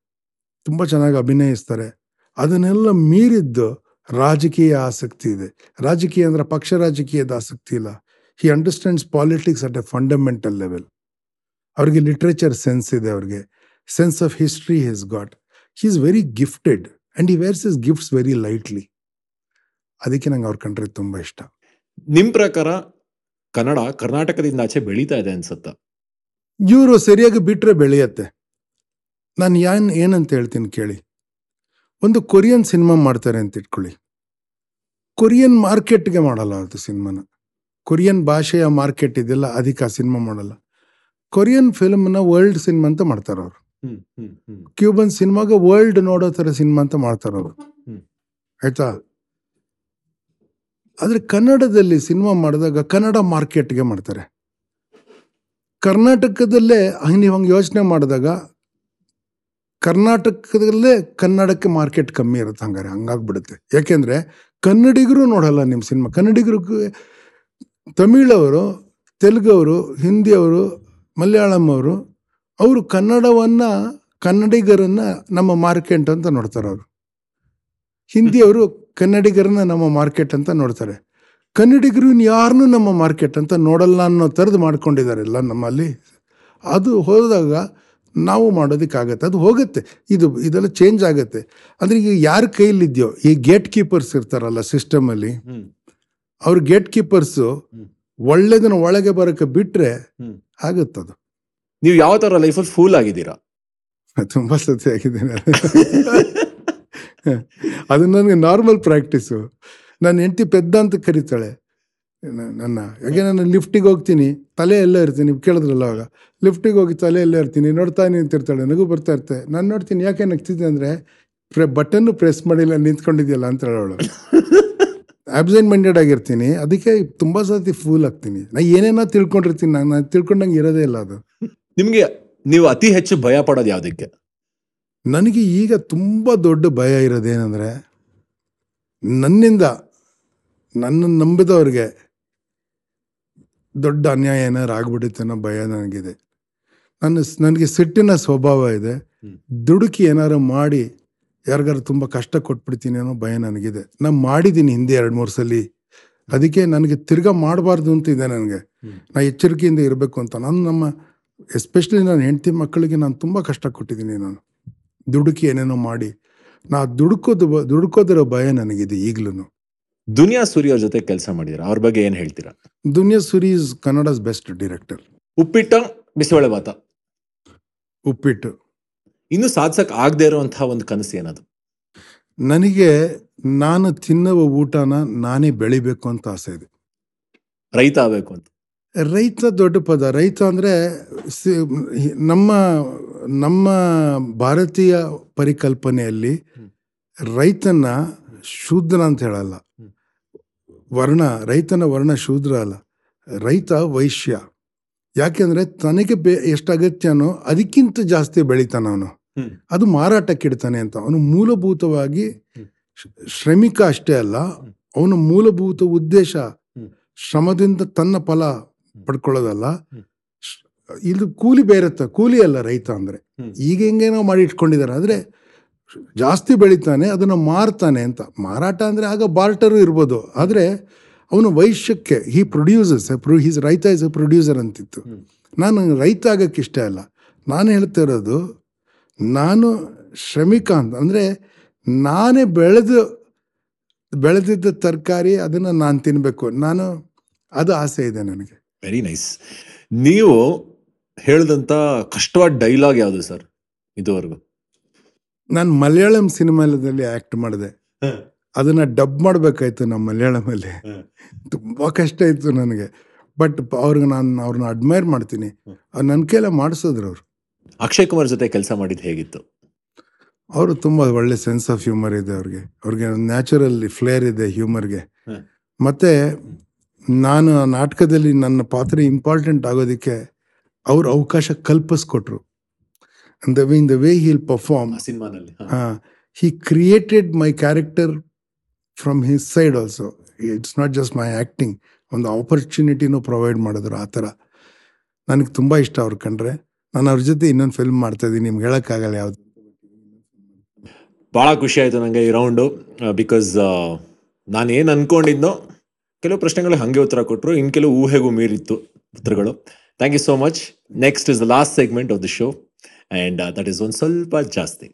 ತುಂಬ ಚೆನ್ನಾಗಿ ಅಭಿನಯಿಸ್ತಾರೆ. ಅದನ್ನೆಲ್ಲ ಮೀರಿದ್ದು ರಾಜಕೀಯ ಆಸಕ್ತಿ ಇದೆ. ರಾಜಕೀಯ ಅಂದರೆ ಪಕ್ಷ ರಾಜಕೀಯದ ಆಸಕ್ತಿ ಇಲ್ಲ. He understands politics at a fundamental level ಅವ್ರಿಗೆ ಲಿಟ್ರೇಚರ್ ಸೆನ್ಸ್ ಇದೆ ಅವ್ರಿಗೆ. Sense of history his got he is very gifted and he wears his gifts very lightly ಅದಕ್ಕೆ ನಂಗೆ ಅವ್ರ ಕಂಡ್ರೆ ತುಂಬ ಇಷ್ಟ. ನಿಮ್ ಪ್ರಕಾರ ಕನ್ನಡ ಕರ್ನಾಟಕದಿಂದ ಆಚೆ ಬೆಳೀತಾ ಇದೆ ಅನ್ಸತ್ತ? ಇವರು ಸರಿಯಾಗಿ ಬಿಟ್ಟರೆ ಬೆಳೆಯತ್ತೆ. ನಾನು ಯಾನ್ ಏನಂತ ಹೇಳ್ತೀನಿ ಕೇಳಿ. ಒಂದು ಕೊರಿಯನ್ ಸಿನಿಮಾ ಮಾಡ್ತಾರೆ ಅಂತ ಇಟ್ಕೊಳ್ಳಿ. ಕೊರಿಯನ್ ಮಾರ್ಕೆಟ್ಗೆ ಮಾಡಲ್ಲ ಅದು ಸಿನಿಮಾನ. ಕೊರಿಯನ್ ಭಾಷೆಯ ಮಾರ್ಕೆಟ್ ಇದೆಲ್ಲ ಅಧಿಕ ಸಿನಿಮಾ ಮಾಡಲ್ಲ. ಕೊರಿಯನ್ ಫಿಲ್ಮ್ನ ವರ್ಲ್ಡ್ ಸಿನಿಮಾ ಅಂತ ಮಾಡ್ತಾರೆ ಅವರು. ಕ್ಯೂಬನ್ ಸಿನಿಮಾಗ ವರ್ಲ್ಡ್ ನೋಡೋ ಥರ ಸಿನಿಮಾ ಅಂತ ಮಾಡ್ತಾರೆ ಅವರು. ಆಯ್ತಾ? ಆದರೆ ಕನ್ನಡದಲ್ಲಿ ಸಿನಿಮಾ ಮಾಡಿದಾಗ ಕನ್ನಡ ಮಾರ್ಕೆಟ್ಗೆ ಮಾಡ್ತಾರೆ. ಕರ್ನಾಟಕದಲ್ಲೇ ನೀವು ಹಂಗೆ ಯೋಚನೆ ಮಾಡಿದಾಗ ಕರ್ನಾಟಕದಲ್ಲೇ ಕನ್ನಡಕ್ಕೆ ಮಾರ್ಕೆಟ್ ಕಮ್ಮಿ ಇರುತ್ತೆ ಹಂಗಾರೆ, ಹಂಗಾಗ್ಬಿಡುತ್ತೆ. ಯಾಕೆಂದರೆ ಕನ್ನಡಿಗರು ನೋಡಲ್ಲ ನಿಮ್ಮ ಸಿನಿಮಾ. ಕನ್ನಡಿಗರು ತಮಿಳವರು, ತೆಲುಗವರು, ಹಿಂದಿಯವರು, ಮಲಯಾಳಂ ಅವರು ಅವರು ಕನ್ನಡವನ್ನು, ಕನ್ನಡಿಗರನ್ನು ನಮ್ಮ ಮಾರ್ಕೆಟ್ ಅಂತ ನೋಡ್ತಾರೆ ಅವರು ಹಿಂದಿಯವರು ಕನ್ನಡಿಗರನ್ನ ನಮ್ಮ ಮಾರ್ಕೆಟ್ ಅಂತ ನೋಡ್ತಾರೆ. ಕನ್ನಡಿಗರು ಯಾರನ್ನೂ ನಮ್ಮ ಮಾರ್ಕೆಟ್ ಅಂತ ನೋಡಲ್ಲ ಅನ್ನೋ ಥರದ್ದು ಮಾಡ್ಕೊಂಡಿದ್ದಾರೆ ಎಲ್ಲ ನಮ್ಮಲ್ಲಿ. ಅದು ಹೋದಾಗ ನಾವು ಮಾಡೋದಕ್ಕಾಗತ್ತೆ. ಅದು ಹೋಗುತ್ತೆ. ಇದು ಇದೆಲ್ಲ ಚೇಂಜ್ ಆಗುತ್ತೆ. ಅಂದರೆ ಈಗ ಯಾರ ಕೈಲಿದೆಯೋ ಈ ಗೇಟ್ ಕೀಪರ್ಸ್ ಇರ್ತಾರಲ್ಲ ಸಿಸ್ಟಮಲ್ಲಿ ಅವ್ರ ಗೇಟ್ ಕೀಪರ್ಸು. ಒಳ್ಳೇದನ್ನ ಒಳಗೆ ಬರೋಕ್ಕೆ ಬಿಟ್ಟರೆ. ಆಗುತ್ತದು. ನೀವು ಯಾವ ಥರ ಲೈಫಲ್ಲಿ ಫೂಲ್ ಆಗಿದ್ದೀರಾ? ತುಂಬ ಸತಿ ಆಗಿದ್ದೀನಿ. ಅದು ನನಗೆ ನಾರ್ಮಲ್ ಪ್ರಾಕ್ಟೀಸು ನನ್ನ ಹೆಂಡತಿ ಪೆದ್ದ ಅಂತ ಕರೀತಾಳೆ. ನನ್ನ, ಹಾಗೆ ನಾನು ಲಿಫ್ಟಿಗೆ ಹೋಗ್ತೀನಿ. ತಲೆ ಎಲ್ಲ ಇರ್ತೀನಿ ಕೇಳಿದ್ರಲ್ಲ ಅವಾಗ ಲಿಫ್ಟಿಗೆ ಹೋಗಿ ತಲೆ ಎಲ್ಲ ಇರ್ತೀನಿ ನೋಡ್ತಾ ನಿಂತಿರ್ತಾಳೆ ನನಗೂ ಬರ್ತಾ ಇರ್ತೆ ನಾನು ನೋಡ್ತೀನಿ, ಯಾಕೆ ನಗ್ತಿದ್ದೆ ಅಂದರೆ, ಪ್ರೆ ಬಟನ್ನು ಪ್ರೆಸ್ ಮಾಡಿಲ್ಲ, ನಿಂತ್ಕೊಂಡಿದ್ಯಲ್ಲ ಅಂತ ಹೇಳೋಳು. Absent minded ಆಗಿರ್ತೀನಿ. ಅದಕ್ಕೆ ತುಂಬ ಸತಿ ಫೂಲ್ ಆಗ್ತೀನಿ. ನಾ ಏನೇನೋ ತಿಳ್ಕೊಂಡಿರ್ತೀನಿ, ನಾನು ನಾನು ತಿಳ್ಕೊಂಡಂಗೆ ಇರೋದೇ ಇಲ್ಲ ಅದು. ನಿಮಗೆ, ನೀವು ಅತಿ ಹೆಚ್ಚು ಭಯ ಪಡೋದು ಯಾವ್ದಕ್ಕೆ? ನನಗೆ ಈಗ ತುಂಬ ದೊಡ್ಡ ಭಯ ಇರೋದೇನೆಂದರೆ ನನ್ನಿಂದ ನನ್ನನ್ನು ನಂಬಿದವ್ರಿಗೆ ದೊಡ್ಡ ಅನ್ಯಾಯ ಏನಾರು ಆಗ್ಬಿಡುತ್ತೆ ಅನ್ನೋ ಭಯ ನನಗಿದೆ. ನನ್ನ ನನಗೆ ಸಿಟ್ಟಿನ ಸ್ವಭಾವ ಇದೆ. ದುಡುಕಿ ಏನಾರು ಮಾಡಿ ಯಾರಿಗಾರು ತುಂಬ ಕಷ್ಟ ಕೊಟ್ಬಿಡ್ತೀನಿ ಅನ್ನೋ ಭಯ ನನಗಿದೆ. ನಾನು ಮಾಡಿದ್ದೀನಿ ಹಿಂದೆ ಎರಡು ಮೂರು ಸಲ. ಅದಕ್ಕೆ ನನಗೆ ತಿರ್ಗಾ ಮಾಡಬಾರ್ದು ಅಂತ ಇದೆ ನನಗೆ. ನಾ ಎಚ್ಚರಿಕೆಯಿಂದ ಇರಬೇಕು ಅಂತ. ನಾನು ನಮ್ಮ ಎಸ್ಪೆಷಲಿ ನನ್ನ ಹೆಂಡತಿ ಮಕ್ಕಳಿಗೆ ನಾನು ತುಂಬ ಕಷ್ಟ ಕೊಟ್ಟಿದ್ದೀನಿ ನಾನು. ದುಡುಕಿ ಏನೇನೋ ಮಾಡಿ ನಾ ದುಡುಕೋದು ದುಡುಕೋದಿರೋ ಭಯ ನನಗಿದೆ ಈಗಲೂ ದುನಿಯಾ ಸೂರಿ ಅವ್ರ ಜೊತೆ ಕೆಲಸ ಮಾಡಿದಿರಾ? ಅವ್ರ ಬಗ್ಗೆ ಏನ್ ಹೇಳ್ತೀರಾ? Duniya Suri is Kannada's best director. ಉಪ್ಪಿಟ್ಟ ಬಿಸಿಬೇಳೆ ಭಾತ ಉಪ್ಪಿಟ್ಟು. ಇನ್ನು ಸಾಧಿಸಕ್ ಆಗದೆ ಇರುವಂತಹ ಒಂದು ಕನಸು ಏನದು? ನನಗೆ ನಾನು ತಿನ್ನುವ ಊಟನ ನಾನೇ ಬೆಳಿಬೇಕು ಅಂತ ಆಸೆ ಇದೆ. ರೈತ ಆಗಬೇಕು ಅಂತ. ರೈತ ದೊಡ್ಡ ಪದ. ರೈತ ಅಂದರೆ ನಮ್ಮ ನಮ್ಮ ಭಾರತೀಯ ಪರಿಕಲ್ಪನೆಯಲ್ಲಿ ರೈತನ ಶೂದ್ರ ಅಂತ ಹೇಳಲ್ಲ. ವರ್ಣ ರೈತನ ವರ್ಣ ಶೂದ್ರ ಅಲ್ಲ. ರೈತ ವೈಶ್ಯ. ಯಾಕೆಂದ್ರೆ ತನಗೆ ಬೇ ಎಷ್ಟು ಅಗತ್ಯನೋ ಅದಕ್ಕಿಂತ ಜಾಸ್ತಿ ಬೆಳಿತಾನ ಅವನು. ಅದು ಮಾರಾಟಕ್ಕಿಡ್ತಾನೆ ಅಂತ. ಅವನು ಮೂಲಭೂತವಾಗಿ ಶ್ರಮಿಕ ಅಷ್ಟೇ ಅಲ್ಲ. ಅವನ ಮೂಲಭೂತ ಉದ್ದೇಶ ಶ್ರಮದಿಂದ ತನ್ನ ಫಲ ಪಡ್ಕೊಳ್ಳೋದಲ್ಲ. ಇದು ಕೂಲಿ ಬೇರೆತ್ತ ಕೂಲಿ ಅಲ್ಲ ರೈತ ಅಂದರೆ. ಈಗ ಹೆಂಗೇನೋ ಮಾಡಿ ಇಟ್ಕೊಂಡಿದ್ದಾರೆ. ಆದರೆ ಜಾಸ್ತಿ ಬೆಳಿತಾನೆ ಅದನ್ನು ಮಾರ್ತಾನೆ ಅಂತ. ಮಾರಾಟ ಅಂದರೆ ಆಗ ಬಾರ್ಟರು ಇರ್ಬೋದು. ಆದರೆ ಅವನು ವೈಶ್ಯಕ್ಕೆ ಹಿ ಪ್ರೊಡ್ಯೂಸರ್ಸ್ ಹೀಸ್ ರೈತ ಇಸ್ ಎ ಪ್ರೊಡ್ಯೂಸರ್ ಅಂತಿತ್ತು. ನಾನು ರೈತ ಆಗಕ್ಕೆ ಇಷ್ಟ ಇಲ್ಲ ನಾನು ಹೇಳ್ತಾ ಇರೋದು ನಾನು ಶ್ರಮಿಕ ಅಂತ ಅಂದರೆ ನಾನೇ ಬೆಳೆದು ಬೆಳೆದಿದ್ದ ತರಕಾರಿ ಅದನ್ನು ನಾನು ತಿನ್ನಬೇಕು ನಾನು ಅದು ಆಸೆ ಇದೆ ನನಗೆ. ವೆರಿ ನೈಸ್ ನೀವು ಹೇಳಿದಂಥ ಕಷ್ಟವಾದ ಡೈಲಾಗ್ ಯಾವುದು ಸರ್ ಇದುವರೆಗೂ? ನಾನು ಮಲಯಾಳಂ ಸಿನಿಮಾದಲ್ಲಿ ಆ್ಯಕ್ಟ್ ಮಾಡಿದೆ. ಅದನ್ನು ಡಬ್ ಮಾಡಬೇಕಾಯ್ತು ನಮ್ಮ ಮಲಯಾಳಮಲ್ಲಿ. ತುಂಬ ಕಷ್ಟ ಇತ್ತು ನನಗೆ. ಬಟ್ ಅವ್ರಿಗೆ ನಾನು ಅವ್ರನ್ನ ಅಡ್ಮೈರ್ ಮಾಡ್ತೀನಿ. ಅವ್ರು ನನ್ನ ಕೈಲ ಮಾಡಿಸಿದ್ರು ಅವರು. ಅಕ್ಷಯ್ ಕುಮಾರ್ ಜೊತೆ ಕೆಲಸ ಮಾಡಿದ್ದು ಹೇಗಿತ್ತು? ಅವರು ತುಂಬ ಒಳ್ಳೆ ಸೆನ್ಸ್ ಆಫ್ ಹ್ಯೂಮರ್ ಇದೆ ಅವ್ರಿಗೆ. ಅವ್ರಿಗೆ ನ್ಯಾಚುರಲ್ ಫ್ಲೇರ್ ಇದೆ ಹ್ಯೂಮರ್ಗೆ ಮತ್ತೆ ನಾನು ಆ ನಾಟಕದಲ್ಲಿ ನನ್ನ ಪಾತ್ರ ಇಂಪಾರ್ಟೆಂಟ್ ಆಗೋದಕ್ಕೆ ಅವರು ಅವಕಾಶ ಕಲ್ಪಿಸ್ಕೊಟ್ರು. The way in the way he'll perform ಸಿನಿಮಾನಲ್ಲಿ he. Created my character from his side also it's not just my acting ಒಂದು ಆಪರ್ಚುನಿಟಿನೂ ಪ್ರೊವೈಡ್ ಮಾಡಿದ್ರು ಆ ಥರ. ನನಗೆ ತುಂಬ ಇಷ್ಟ ಅವ್ರು ಕಂಡ್ರೆ. ನಾನು ಅವ್ರ ಜೊತೆ ಇನ್ನೊಂದು ಫಿಲ್ಮ್ ಮಾಡ್ತಾ ಇದ್ದೀನಿ ನಿಮ್ಗೆ ಹೇಳೋಕ್ಕಾಗಲ್ಲ ಯಾವುದು. ಭಾಳ ಖುಷಿ ಆಯಿತು ನನಗೆ ಈ ರೌಂಡು ಬಿಕಾಸ್ ನಾನು ಏನು ಅನ್ಕೊಂಡಿದ್ನೋ ಕೆಲವು ಪ್ರಶ್ನೆಗಳು ಹಂಗೆ ಉತ್ತರ ಕೊಟ್ಟರು ಇನ್ನು ಕೆಲವು ಊಹೆಗೂ ಮೀರಿತ್ತು ಉತ್ತರಗಳು. Thank you so much next is the last segment of the show and that is ಒಂದು ಸ್ವಲ್ಪ ಜಾಸ್ತಿ.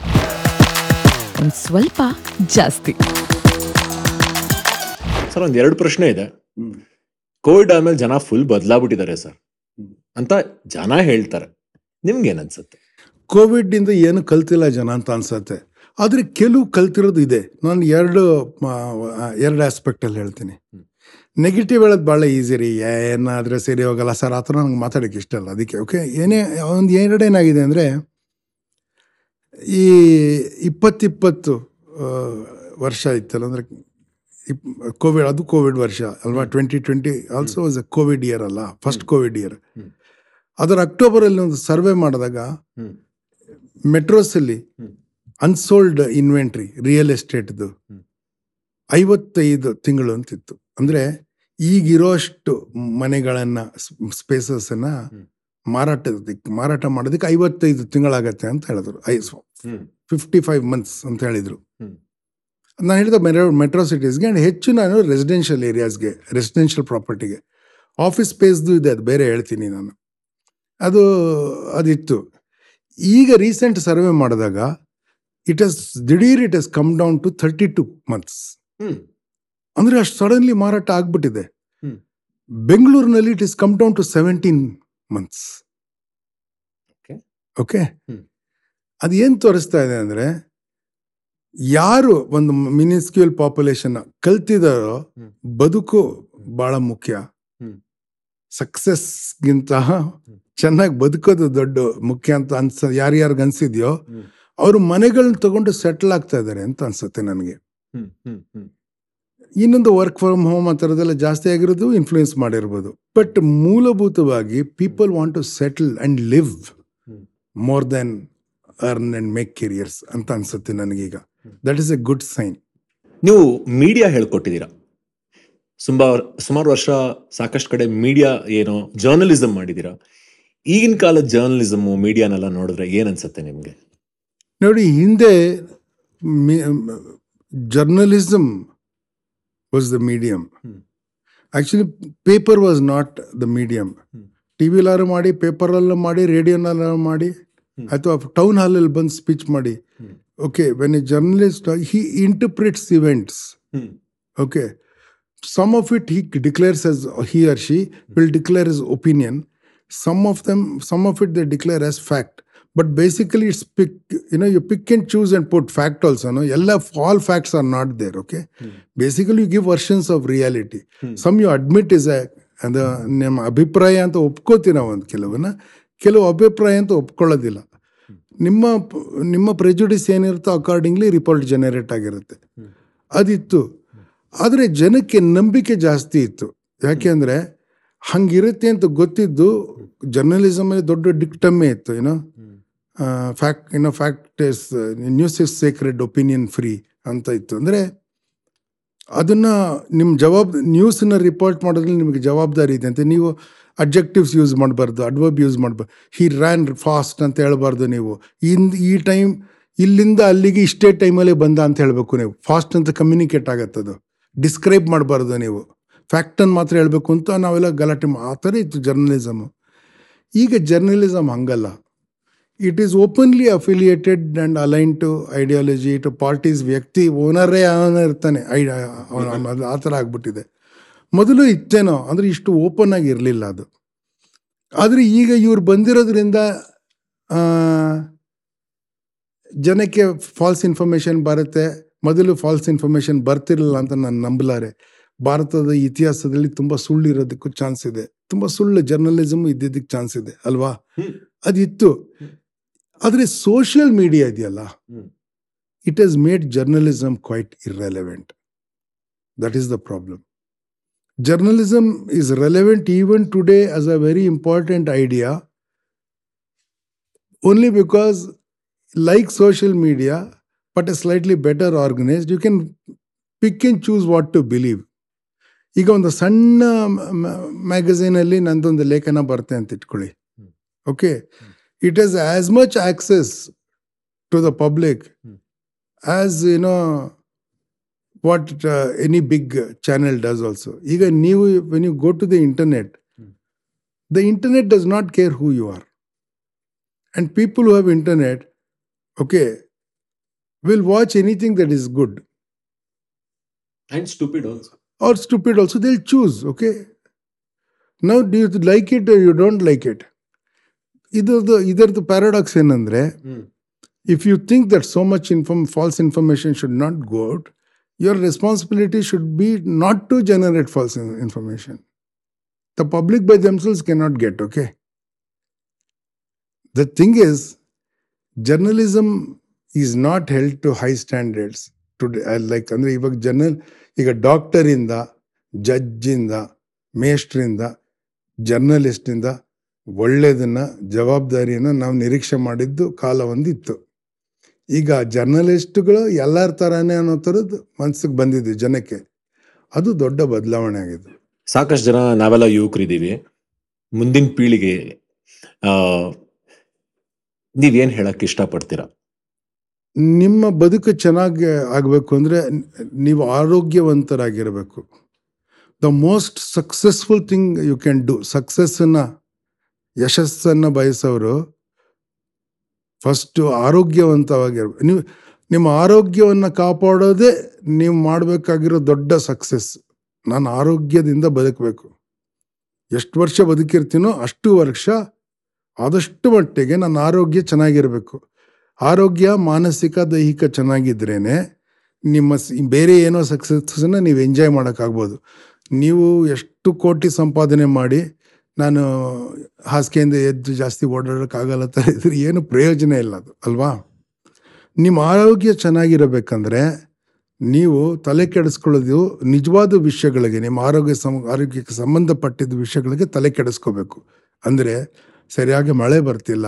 ಒಂದು ಸ್ವಲ್ಪ ಜಾಸ್ತಿ. ಸರ್ ಒಂದು ಎರಡು ಪ್ರಶ್ನೆ ಇದೆ. ಕೋವಿಡ್ ಆದ್ಮೇಲೆ ಜನ ಫುಲ್ ಬದಲಾಗ್ಬಿಟ್ಟಿದ್ದಾರೆ ಸರ್. ಅಂತ ಜನ ಹೇಳ್ತಾರೆ. ನಿಮ್ಗೇನ್ ಅನ್ಸುತ್ತೆ? ಕೋವಿಡ್ ಇಂದ ಏನು ಕಲ್ತಿಲ್ಲ ಜನ ಅಂತ ಅನ್ಸುತ್ತೆ. ಆದರೆ ಕೆಲವು ಕಲ್ತಿರೋದು ಇದೆ. ನಾನು ಎರಡು ಎರಡು ಆಸ್ಪೆಕ್ಟಲ್ಲಿ ಹೇಳ್ತೀನಿ. ನೆಗೆಟಿವ್ ಹೇಳೋದು ಭಾಳ ಈಸಿ ರೀ. ಏನಾದರೆ ಸರಿ ಹೋಗಲ್ಲ ಸರ್ ಆ ಥರ ನಂಗೆ ಮಾತಾಡೋಕ್ಕೆ ಇಷ್ಟ ಅಲ್ಲ ಅದಕ್ಕೆ. ಓಕೆ ಏನೇ ಒಂದು ಎರಡೇನಾಗಿದೆ ಅಂದರೆ ಈ ಇಪ್ಪತ್ತಿಪ್ಪತ್ತು ವರ್ಷ ಇತ್ತಲ್ಲ ಅಂದರೆ ಇಪ್ ಕೋವಿಡ್ ಅದು ಕೋವಿಡ್ ವರ್ಷ ಅಲ್ವಾ? Twenty twenty also was a covid year ಅಲ್ಲ. First covid year. ಅದರ ಅಕ್ಟೋಬರಲ್ಲಿ ಒಂದು ಸರ್ವೆ ಮಾಡಿದಾಗ. ಮೆಟ್ರೋಸಲ್ಲಿ ಅನ್ಸೋಲ್ಡ್ ಇನ್ವೆಂಟ್ರಿ ರಿಯಲ್ ಎಸ್ಟೇಟ್ದು. ಐವತ್ತೈದು ತಿಂಗಳು ಅಂತಿತ್ತು. ಅಂದ್ರೆ ಈಗಿರೋಷ್ಟು ಮನೆಗಳನ್ನ ಸ್ಪೇಸಸ್ ಅನ್ನ ಹ್ಮ್. ಮಾರಾಟದಕ್ಕೆ ಮಾರಾಟ ಮಾಡೋದಕ್ಕೆ ಐವತ್ತೈದು ತಿಂಗಳಾಗತ್ತೆ ಅಂತ ಹೇಳಿದ್ರು ಐ. ಫಿಫ್ಟಿ ಫೈವ್ ಮಂತ್ಸ್ ಅಂತ ಹೇಳಿದ್ರು. ನಾನು ಹೇಳಿದ ಮೆಟ್ರೋ ಸಿಟೀಸ್ಗೆ ಆ್ಯಂಡ್ ಹೆಚ್ಚು ನಾನು ರೆಸಿಡೆನ್ಷಿಯಲ್ ಏರಿಯಾಸ್ಗೆ ರೆಸಿಡೆನ್ಷಿಯಲ್ ಪ್ರಾಪರ್ಟಿಗೆ ಆಫೀಸ್ ಸ್ಪೇಸ್ದು ಇದೆ ಅದು ಬೇರೆ ಹೇಳ್ತೀನಿ ನಾನು ಅದು ಅದಿತ್ತು ಈಗ ರೀಸೆಂಟ್ ಸರ್ವೆ ಮಾಡಿದಾಗ ಇಟ್ ಹಸ್ ದಿಢೀರ್ it has come down to thirty two months. ಅಂದರೆ ಅಷ್ಟು ಸಡನ್ಲಿ ಮಾರಾಟ ಆಗ್ಬಿಟ್ಟಿದೆ ಬೆಂಗಳೂರಿನಲ್ಲಿ it is come down to seventeen months. Okay. ಅದು ಏನು ತೋರಿಸ್ತಾ ಇದೆ ಅಂದರೆ ಯಾರು ಒಂದು ಮಿನಿಸ್ಕ್ಯೂಲ್ ಪಾಪ್ಯುಲೇಷನ್ ಕಲ್ತಿದಾರೋ ಬದುಕು ಬಹಳ ಮುಖ್ಯ. ಸಕ್ಸಸ್ಗಿಂತ ಚೆನ್ನಾಗಿ ಬದುಕೋದು ದೊಡ್ಡ ಮುಖ್ಯ ಅಂತ ಅನ್ಸ ಯಾರ್ಯಾರಿಗೆ ಅನ್ಸಿದ್ಯೋ. ಅವರು ಮನೆಗಳನ್ನ ತಗೊಂಡು ಸೆಟ್ಲ್ ಆಗ್ತಾ ಇದ್ದಾರೆ ಅಂತ ಅನ್ಸುತ್ತೆ ನನಗೆ. ಇನ್ನೊಂದು ವರ್ಕ್ ಫ್ರಮ್ ಹೋಮ್ ಆ ಥರದ್ದೆಲ್ಲ ಜಾಸ್ತಿ ಆಗಿರೋದು ಇನ್ಫ್ಲೂಯೆನ್ಸ್ ಮಾಡಿರ್ಬೋದು. ಬಟ್ ಮೂಲಭೂತವಾಗಿ people want to settle and live. More than earn and make careers ಅಂತ ಅನ್ಸುತ್ತೆ ನನಗೀಗ. That is a good sign ನೀವು ಮೀಡಿಯಾ ಹೇಳ್ಕೊಟ್ಟಿದ್ದೀರಾ? ಸುಮಾರು ಸುಮಾರು ವರ್ಷ ಸಾಕಷ್ಟು ಕಡೆ ಮೀಡಿಯಾ ಏನೋ ಜರ್ನಲಿಸಮ್ ಮಾಡಿದ್ದೀರಾ? ಈಗಿನ ಕಾಲದ ಜರ್ನಲಿಸಮ್ ಮೀಡಿಯಾನೆಲ್ಲ ನೋಡಿದ್ರೆ ಏನು ಅನಿಸುತ್ತೆ ನಿಮ್ಗೆ? ನೋಡಿ ಹಿಂದೆ journalism was the medium hmm. Actually paper was not the medium hmm. T ವಿಲಾರು ಮಾಡಿ ಪೇಪರಲ್ಲೂ ಮಾಡಿ ರೇಡಿಯೋನಲ್ಲಾರು ಮಾಡಿ ಹ್ಮ್. ಅಥವಾ ಟೌನ್ ಹಾಲಲ್ಲಿ ಬಂದು ಸ್ಪೀಚ್ ಮಾಡಿ ಹ್ಮ್. Okay when a journalist he interprets events hmm. Okay. Some of it he declares as he or she will declare his opinion. Some of them, some of it they declare as fact. But basically it's pick you know you pick and choose and put fact ಆಲ್ಸೋನು ಎಲ್ಲ all facts are not there okay basically you give versions of reality some you admit is a ಅದು ನಿಮ್ಮ ಅಭಿಪ್ರಾಯ ಅಂತ ಒಪ್ಕೋತೀರ ಒಂದು ಕೆಲವನ್ನ ಕೆಲವು ಅಭಿಪ್ರಾಯ ಅಂತ ಒಪ್ಕೊಳ್ಳೋದಿಲ್ಲ. ನಿಮ್ಮ ನಿಮ್ಮ ಪ್ರೆಜುಡಿಸ್ ಏನಿರುತ್ತೋ ಅಕಾರ್ಡಿಂಗ್ಲಿ ರಿಪೋರ್ಟ್ ಜನರೇಟ್ ಆಗಿರುತ್ತೆ. ಅದಿತ್ತು. ಆದರೆ ಜನಕ್ಕೆ ನಂಬಿಕೆ ಜಾಸ್ತಿ ಇತ್ತು. ಯಾಕೆಂದರೆ ಹಂಗಿರುತ್ತೆ ಅಂತ ಗೊತ್ತಿದ್ದು ಜರ್ನಲಿಸಮಲ್ಲಿ ದೊಡ್ಡ ಡಿಕ್ಟಮ್ಮೇ ಇತ್ತು ಏನೋ ಫ್ಯಾಕ್ಟ್ ಇನ್ನು fact is news is sacred opinion free ಅಂತ ಇತ್ತು. ಅಂದರೆ ಅದನ್ನು ನಿಮ್ಮ ಜವಾಬ್ ನ್ಯೂಸನ್ನ ರಿಪೋರ್ಟ್ ಮಾಡೋದ್ರಲ್ಲಿ ನಿಮಗೆ ಜವಾಬ್ದಾರಿ ಇದೆ ಅಂತ. ನೀವು ಅಬ್ಜೆಕ್ಟಿವ್ಸ್ ಯೂಸ್ ಮಾಡಬಾರ್ದು ಅಡ್ವರ್ಬ್ ಯೂಸ್ ಮಾಡಬಾರ್ದು. ಹಿ ರ್ಯಾನ್ ಫಾಸ್ಟ್ ಅಂತ ಹೇಳ್ಬಾರ್ದು ನೀವು. ಇನ್ ಈ ಟೈಮ್, ಇಲ್ಲಿಂದ ಅಲ್ಲಿಗೆ ಇಷ್ಟೇ ಟೈಮಲ್ಲೇ ಬಂದ ಅಂತ ಹೇಳಬೇಕು ನೀವು. ಫಾಸ್ಟ್ ಅಂತ ಕಮ್ಯುನಿಕೇಟ್ ಆಗತ್ತದು ಡಿಸ್ಕ್ರೈಬ್ ಮಾಡಬಾರ್ದು ನೀವು. ಫ್ಯಾಕ್ಟನ್ನು ಮಾತ್ರ ಹೇಳಬೇಕು ಅಂತ ನಾವೆಲ್ಲ ಗಲಾಟೆ ಆ ಥರ ಇತ್ತು ಜರ್ನಲಿಸಮು ಈಗ ಜರ್ನಲಿಸಮ್ ಹಂಗಲ್ಲ. It is openly affiliated and align to ideology to parties ವ್ಯಕ್ತಿ ಓನರೇ ಅವನ ಇರ್ತಾನೆ ಆ ಥರ ಆಗ್ಬಿಟ್ಟಿದೆ. ಮೊದಲು ಇತ್ತೇನೋ ಅಂದರೆ ಇಷ್ಟು ಓಪನ್ ಆಗಿರಲಿಲ್ಲ ಅದು. ಆದರೆ ಈಗ ಇವ್ರು ಬಂದಿರೋದ್ರಿಂದ ಜನಕ್ಕೆ ಫಾಲ್ಸ್ ಇನ್ಫಾರ್ಮೇಷನ್ ಬರುತ್ತೆ. ಮೊದಲು ಫಾಲ್ಸ್ ಇನ್ಫಾರ್ಮೇಷನ್ ಬರ್ತಿರಲಿಲ್ಲ ಅಂತ ನಾನು ನಂಬಲಾರೆ. ಭಾರತದ ಇತಿಹಾಸದಲ್ಲಿ ತುಂಬ ಸುಳ್ಳು ಇರೋದಕ್ಕೂ ಚಾನ್ಸ್ ಇದೆ. ತುಂಬ ಸುಳ್ಳು ಜರ್ನಲಿಸಮ್ ಇದ್ದಿದ್ದಕ್ಕೆ ಚಾನ್ಸ್ ಇದೆ ಅಲ್ವಾ? ಅದಿತ್ತು. ಆದರೆ ಸೋಷಿಯಲ್ ಮೀಡಿಯಾ ಇದೆಯಲ್ಲ it has made journalism quite irrelevant that is the problem journalism is relevant even today as a very important idea only because like social media but a slightly better organised you can pick in choose what to believe ಈಗ ಒಂದು ಸಣ್ಣ ಮ್ಯಾಗಝೀನಲ್ಲಿ ನಂದೊಂದು ಲೇಖನ ಬರುತ್ತೆ ಅಂತ ಇಟ್ಕೊಳ್ಳಿ. Hmm. Okay it is as much access to the public hmm. As you know what any big channel does also ಈಗ ನೀವು when you go to the internet hmm. The internet does not care who you are and people who have internet okay will watch anything that is good and stupid also or stupid also they'll choose okay now do you like it or you don't like it ಇದರದು ಇದರದು paradox ಏನಂದ್ರೆ if you think that so much inform false information should not got your responsibility should be not to generate false information the public by themselves can not get okay the thing is journalism is not held to high standards to like ಅಂದರೆ ಇವಾಗ journal ಈಗ ಡಾಕ್ಟರಿಂದ ಜಡ್ಜಿಂದ ಮೇಸ್ಟ್ರಿಂದ ಜರ್ನಲಿಸ್ಟಿಂದ ಒಳ್ಳೆಯದನ್ನು ಜವಾಬ್ದಾರಿಯನ್ನು ನಾವು ನಿರೀಕ್ಷೆ ಮಾಡಿದ್ದು ಕಾಲ ಒಂದಿತ್ತು ಈಗ ಜರ್ನಲಿಸ್ಟ್ಗಳು ಎಲ್ಲರ ಥರನೇ ಅನ್ನೋ ಥರದ್ದು ಮನಸ್ಸಿಗೆ ಬಂದಿದ್ದು ಜನಕ್ಕೆ. ಅದು ದೊಡ್ಡ ಬದಲಾವಣೆ ಆಗಿದೆ. ಸಾಕಷ್ಟು ಜನ ನಾವೆಲ್ಲ ಯುವಕರಿದ್ದೀವಿ. ಮುಂದಿನ ಪೀಳಿಗೆ ನೀವೇನು ಹೇಳಕ್ಕೆ ಹೇಳಕ್ ಇಷ್ಟಪಡ್ತೀರಾ? ನಿಮ್ಮ ಬದುಕು ಚೆನ್ನಾಗಿ ಆಗಬೇಕು ಅಂದರೆ ನೀವು ಆರೋಗ್ಯವಂತರಾಗಿರಬೇಕು. The most successful thing you can do ಸಕ್ಸಸ್ಸನ್ನು ಯಶಸ್ಸನ್ನು ಬಯಸೋರು ಫಸ್ಟು ಆರೋಗ್ಯವಂತವಾಗಿರ್ಬೇಕು ನೀವು, ನಿಮ್ಮ ಆರೋಗ್ಯವನ್ನು ಕಾಪಾಡೋದೇ ನೀವು ಮಾಡಬೇಕಾಗಿರೋ ದೊಡ್ಡ ಸಕ್ಸಸ್. ನಾನು ಆರೋಗ್ಯದಿಂದ ಬದುಕಬೇಕು. ಎಷ್ಟು ವರ್ಷ ಬದುಕಿರ್ತೀನೋ ಅಷ್ಟು ವರ್ಷ ಆದಷ್ಟು ಮಟ್ಟಿಗೆ ನನ್ನ ಆರೋಗ್ಯ ಚೆನ್ನಾಗಿರಬೇಕು. ಆರೋಗ್ಯ ಮಾನಸಿಕ, ದೈಹಿಕ ಚೆನ್ನಾಗಿದ್ರೇ ನಿಮ್ಮ ಬೇರೆ ಏನೋ ಸಕ್ಸಸ್ಸನ್ನು ನೀವು ಎಂಜಾಯ್ ಮಾಡೋಕ್ಕಾಗ್ಬೋದು. ನೀವು ಎಷ್ಟು ಕೋಟಿ ಸಂಪಾದನೆ ಮಾಡಿ ನಾನು ಹಾಸಿಗೆಯಿಂದ ಎದ್ದು ಜಾಸ್ತಿ ಓಡಾಡೋಕ್ಕಾಗಲ್ಲ ಥರ ಇದ್ರೆ ಏನು ಪ್ರಯೋಜನ ಇಲ್ಲ ಅದು, ಅಲ್ವಾ? ನಿಮ್ಮ ಆರೋಗ್ಯ ಚೆನ್ನಾಗಿರಬೇಕಂದ್ರೆ ನೀವು ತಲೆ ಕೆಡಿಸ್ಕೊಳ್ಳೋದು ನಿಜವಾದ ವಿಷಯಗಳಿಗೆ, ನಿಮ್ಮ ಆರೋಗ್ಯ ಸಂ, ಆರೋಗ್ಯಕ್ಕೆ ಸಂಬಂಧಪಟ್ಟಿದ್ದ ವಿಷಯಗಳಿಗೆ ತಲೆ ಕೆಡಿಸ್ಕೋಬೇಕು. ಅಂದರೆ ಸರಿಯಾಗಿ ಮಳೆ ಬರ್ತಿಲ್ಲ,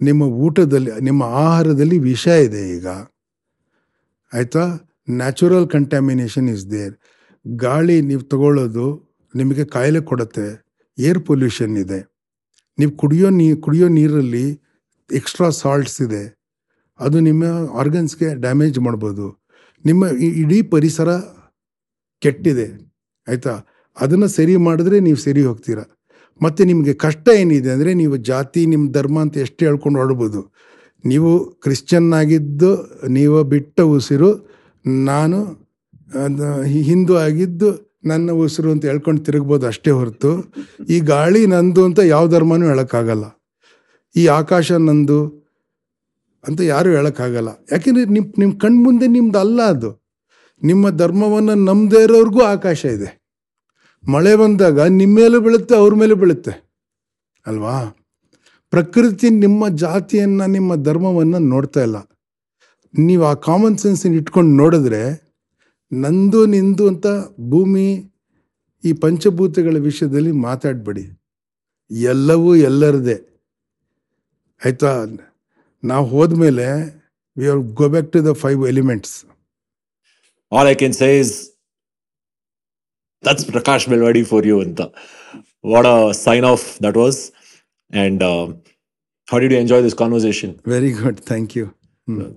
ನಿಮ್ಮ ಊಟದಲ್ಲಿ, ನಿಮ್ಮ ಆಹಾರದಲ್ಲಿ ವಿಷ ಇದೆ ಈಗ. ಆಯಿತಾ? Natural contamination is there. ಗಾಳಿ ನೀವು ತಗೊಳ್ಳೋದು ನಿಮಗೆ ಕಾಯಿಲೆ ಕೊಡುತ್ತೆ. ಏರ್ ಪೊಲ್ಯೂಷನ್ ಇದೆ. ನೀವು ಕುಡಿಯೋ ನೀ, ಕುಡಿಯೋ ನೀರಲ್ಲಿ ಎಕ್ಸ್ಟ್ರಾ ಸಾಲ್ಟ್ಸ್ ಇದೆ. ಅದು ನಿಮ್ಮ ಆರ್ಗನ್ಸ್ಗೆ ಡ್ಯಾಮೇಜ್ ಮಾಡ್ಬೋದು. ನಿಮ್ಮ ಇಡೀ ಪರಿಸರ ಕೆಟ್ಟಿದೆ. ಆಯಿತಾ? ಅದನ್ನು ಸರಿ ಮಾಡಿದ್ರೆ ನೀವು ಸರಿ ಹೋಗ್ತೀರಾ. ಮತ್ತು ನಿಮಗೆ ಕಷ್ಟ ಏನಿದೆ ಅಂದರೆ ನೀವು ಜಾತಿ ನಿಮ್ಮ ಧರ್ಮ ಅಂತ ಎಷ್ಟು ಹೇಳ್ಕೊಂಡು ಆಡ್ಬೋದು. ನೀವು ಕ್ರಿಶ್ಚಿಯನ್ ಆಗಿದ್ದು, ನೀವು ಬಿಟ್ಟ ಉಸಿರು, ನಾನು ಹಿಂದೂ ಆಗಿದ್ದು ನನ್ನ ಉಸಿರು ಅಂತ ಹೇಳ್ಕೊಂಡು ತಿರುಗ್ಬೋದು ಅಷ್ಟೇ ಹೊರತು. ಈ ಗಾಳಿ ನಂದು ಅಂತ ಯಾವ ಧರ್ಮನೂ ಹೇಳೋಕ್ಕಾಗಲ್ಲ. ಈ ಆಕಾಶ ನಂದು ಅಂತ ಯಾರೂ ಹೇಳೋಕ್ಕಾಗಲ್ಲ. ಯಾಕೆಂದರೆ ನಿಮ್ಮ ನಿಮ್ಮ ಕಣ್ಮುಂದೆ ನಿಮ್ದು ಅಲ್ಲ ಅದು. ನಿಮ್ಮ ಧರ್ಮವನ್ನು ನಂಬದೇ ಇರೋರ್ಗೂ ಆಕಾಶ ಇದೆ. ಮಳೆ ಬಂದಾಗ ನಿಮ್ಮ ಮೇಲೂ ಬೀಳುತ್ತೆ, ಅವ್ರ ಮೇಲೆ ಬೀಳುತ್ತೆ. ಅಲ್ವಾ? ಪ್ರಕೃತಿ ನಿಮ್ಮ ಜಾತಿಯನ್ನು, ನಿಮ್ಮ ಧರ್ಮವನ್ನು ನೋಡ್ತಾ ಇಲ್ಲ. ನೀವು ಆ ಕಾಮನ್ ಸೆನ್ಸನ್ನು ಇಟ್ಕೊಂಡು ನೋಡಿದ್ರೆ ನಂದು ನಿಂದು ಅಂತ ಭೂಮಿ ಈ ಪಂಚಭೂತಗಳ ವಿಷಯದಲ್ಲಿ ಮಾತಾಡಬೇಡಿ. ಎಲ್ಲವೂ ಎಲ್ಲರದೇ. ಆಯಿತಾ? ನಾವು ಹೋದ್ಮೇಲೆ we are go back to the five elements all I can say is that's Prakash Belawadi for you ಅಂತ. What a sign of that was and how did you enjoy this conversation very good thank you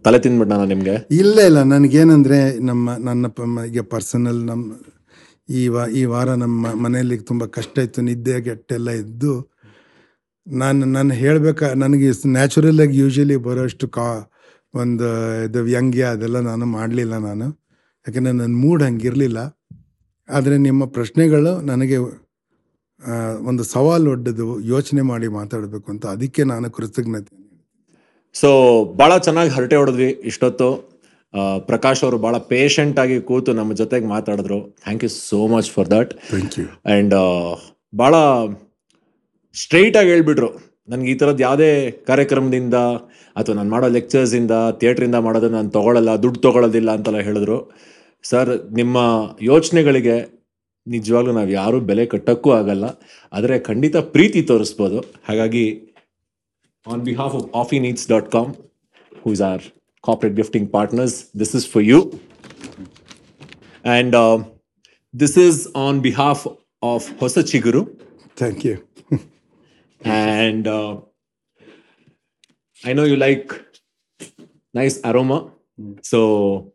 ತಲೆ ತಿಂದ್ಬಿಟ್ಟು ನಾನು ನಿಮಗೆ? ಇಲ್ಲ ಇಲ್ಲ. ನನಗೇನಂದರೆ ನಮ್ಮ, ನನ್ನ ಈಗ ಪರ್ಸನಲ್ ನಮ್ಮ ಈ ವಾ, ಈ ವಾರ ನಮ್ಮ ಮನೆಯಲ್ಲಿ ತುಂಬ ಕಷ್ಟ ಇತ್ತು. ನಿದ್ದೆ, ಗೆಟ್ಟೆಲ್ಲ ಇದ್ದು ನಾನು ನಾನು ಹೇಳ್ಬೇಕಾ, ನನಗೆ ನ್ಯಾಚುರಲ್ ಆಗಿ ಯೂಶಲಿ ಬರೋಷ್ಟು ಕಾ, ಒಂದು ಇದು ವ್ಯಂಗ್ಯ ಅದೆಲ್ಲ ನಾನು ಮಾಡಲಿಲ್ಲ ನಾನು. ಯಾಕೆಂದರೆ ನನ್ನ ಮೂಡ್ ಹಂಗಿರಲಿಲ್ಲ. ಆದರೆ ನಿಮ್ಮ ಪ್ರಶ್ನೆಗಳು ನನಗೆ ಒಂದು ಸವಾಲು ಒಡ್ಡದು ಯೋಚನೆ ಮಾಡಿ ಮಾತಾಡಬೇಕು ಅಂತ ಅದಕ್ಕೆ ನಾನು ಕೃತಜ್ಞತೆ. ಸೊ ಭಾಳ ಚೆನ್ನಾಗಿ ಹರಟೆ ಹೊಡೆದ್ವಿ ಇಷ್ಟೊತ್ತು. ಪ್ರಕಾಶ್ ಅವರು ಭಾಳ ಪೇಷಂಟ್ ಆಗಿ ಕೂತು ನಮ್ಮ ಜೊತೆಗೆ ಮಾತಾಡಿದ್ರು. Thank you so much for that thank you and ಭಾಳ ಸ್ಟ್ರೈಟ್ ಆಗಿ ಹೇಳ್ಬಿಟ್ರು. ನನಗೆ ಈ ಥರದ್ದು ಯಾವುದೇ ಕಾರ್ಯಕ್ರಮದಿಂದ ಅಥವಾ ನಾನು ಮಾಡೋ ಲೆಕ್ಚರ್ಸಿಂದ ಥಿಯೇಟ್ರಿಂದ ಮಾಡೋದು ನಾನು ತೊಗೊಳಲ್ಲ ದುಡ್ಡು ತೊಗೊಳೋದಿಲ್ಲ ಅಂತೆಲ್ಲ ಹೇಳಿದ್ರು. ಸರ್ ನಿಮ್ಮ ಯೋಚನೆಗಳಿಗೆ ನಿಜವಾಗ್ಲೂ ನಾವು ಯಾರೂ ಬೆಲೆ ಕಟ್ಟೋಕ್ಕೂ ಆಗಲ್ಲ. ಆದರೆ ಖಂಡಿತ ಪ್ರೀತಿ ತೋರಿಸ್ಬೋದು. ಹಾಗಾಗಿ On behalf of Offineeds dot com whose are corporate gifting partners this is for you and this is on behalf of Hosa Chiguru thank you and uh, I know you like nice aroma. So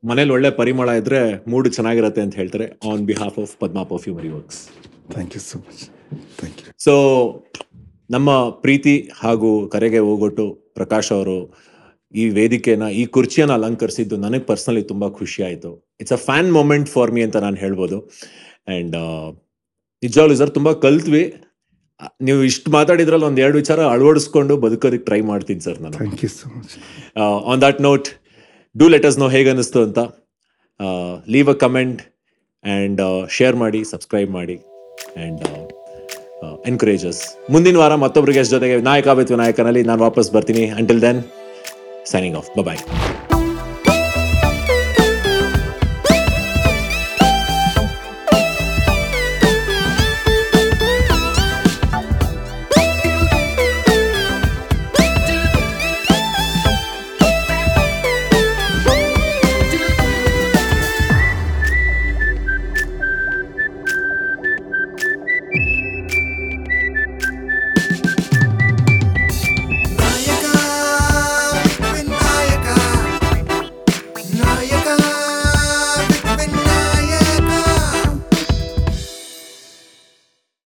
ಮನೇಲಿ ಒಳ್ಳೆ ಪರಿಮಳ ಇದ್ರೆ mood ಚೆನ್ನಾಗಿರತ್ತೆ ಅಂತ ಹೇಳ್ತಾರೆ on behalf of Padma perfumery works thank you so much thank you so ನಮ್ಮ ಪ್ರೀತಿ ಹಾಗೂ ಕರೆಗೆ ಹೋಗೊಟ್ಟು ಪ್ರಕಾಶ್ ಅವರು ಈ ವೇದಿಕೆನ ಈ ಕುರ್ಚಿಯನ್ನು ಅಲಂಕರಿಸಿದ್ದು ನನಗೆ ಪರ್ಸನಲಿ ತುಂಬ ಖುಷಿ ಆಯಿತು. It's a fan moment for me ಅಂತ ನಾನು ಹೇಳ್ಬೋದು. ಆ್ಯಂಡ್ ನಿಜವಾಗ್ಲೂ ಸರ್ ತುಂಬ ಕಲ್ತ್ವಿ. ನೀವು ಇಷ್ಟು ಮಾತಾಡಿದ್ರಲ್ಲಿ ಒಂದು ಎರಡು ವಿಚಾರ ಅಳವಡಿಸ್ಕೊಂಡು ಬದುಕೋದಕ್ಕೆ ಟ್ರೈ ಮಾಡ್ತೀನಿ ಸರ್ ನಾನು. Thank you so much on that note do let us know ಹೇಗೆ ಅನ್ನಿಸ್ತು ಅಂತ. Leave a comment and share ಮಾಡಿ ಸಬ್ಸ್ಕ್ರೈಬ್ ಮಾಡಿ. ಆ್ಯಂಡ್ ಎನ್ಕರೇಜಸ್ ಮುಂದಿನ ವಾರ ಮತ್ತೊಬ್ಬರಿಗೆ ಜೊತೆಗೆ ನಾಯಕ ವಿತ್ ನಾಯಕನಲ್ಲಿ ನಾನು ವಾಪಸ್ ಬರ್ತೀನಿ. Until then signing off bye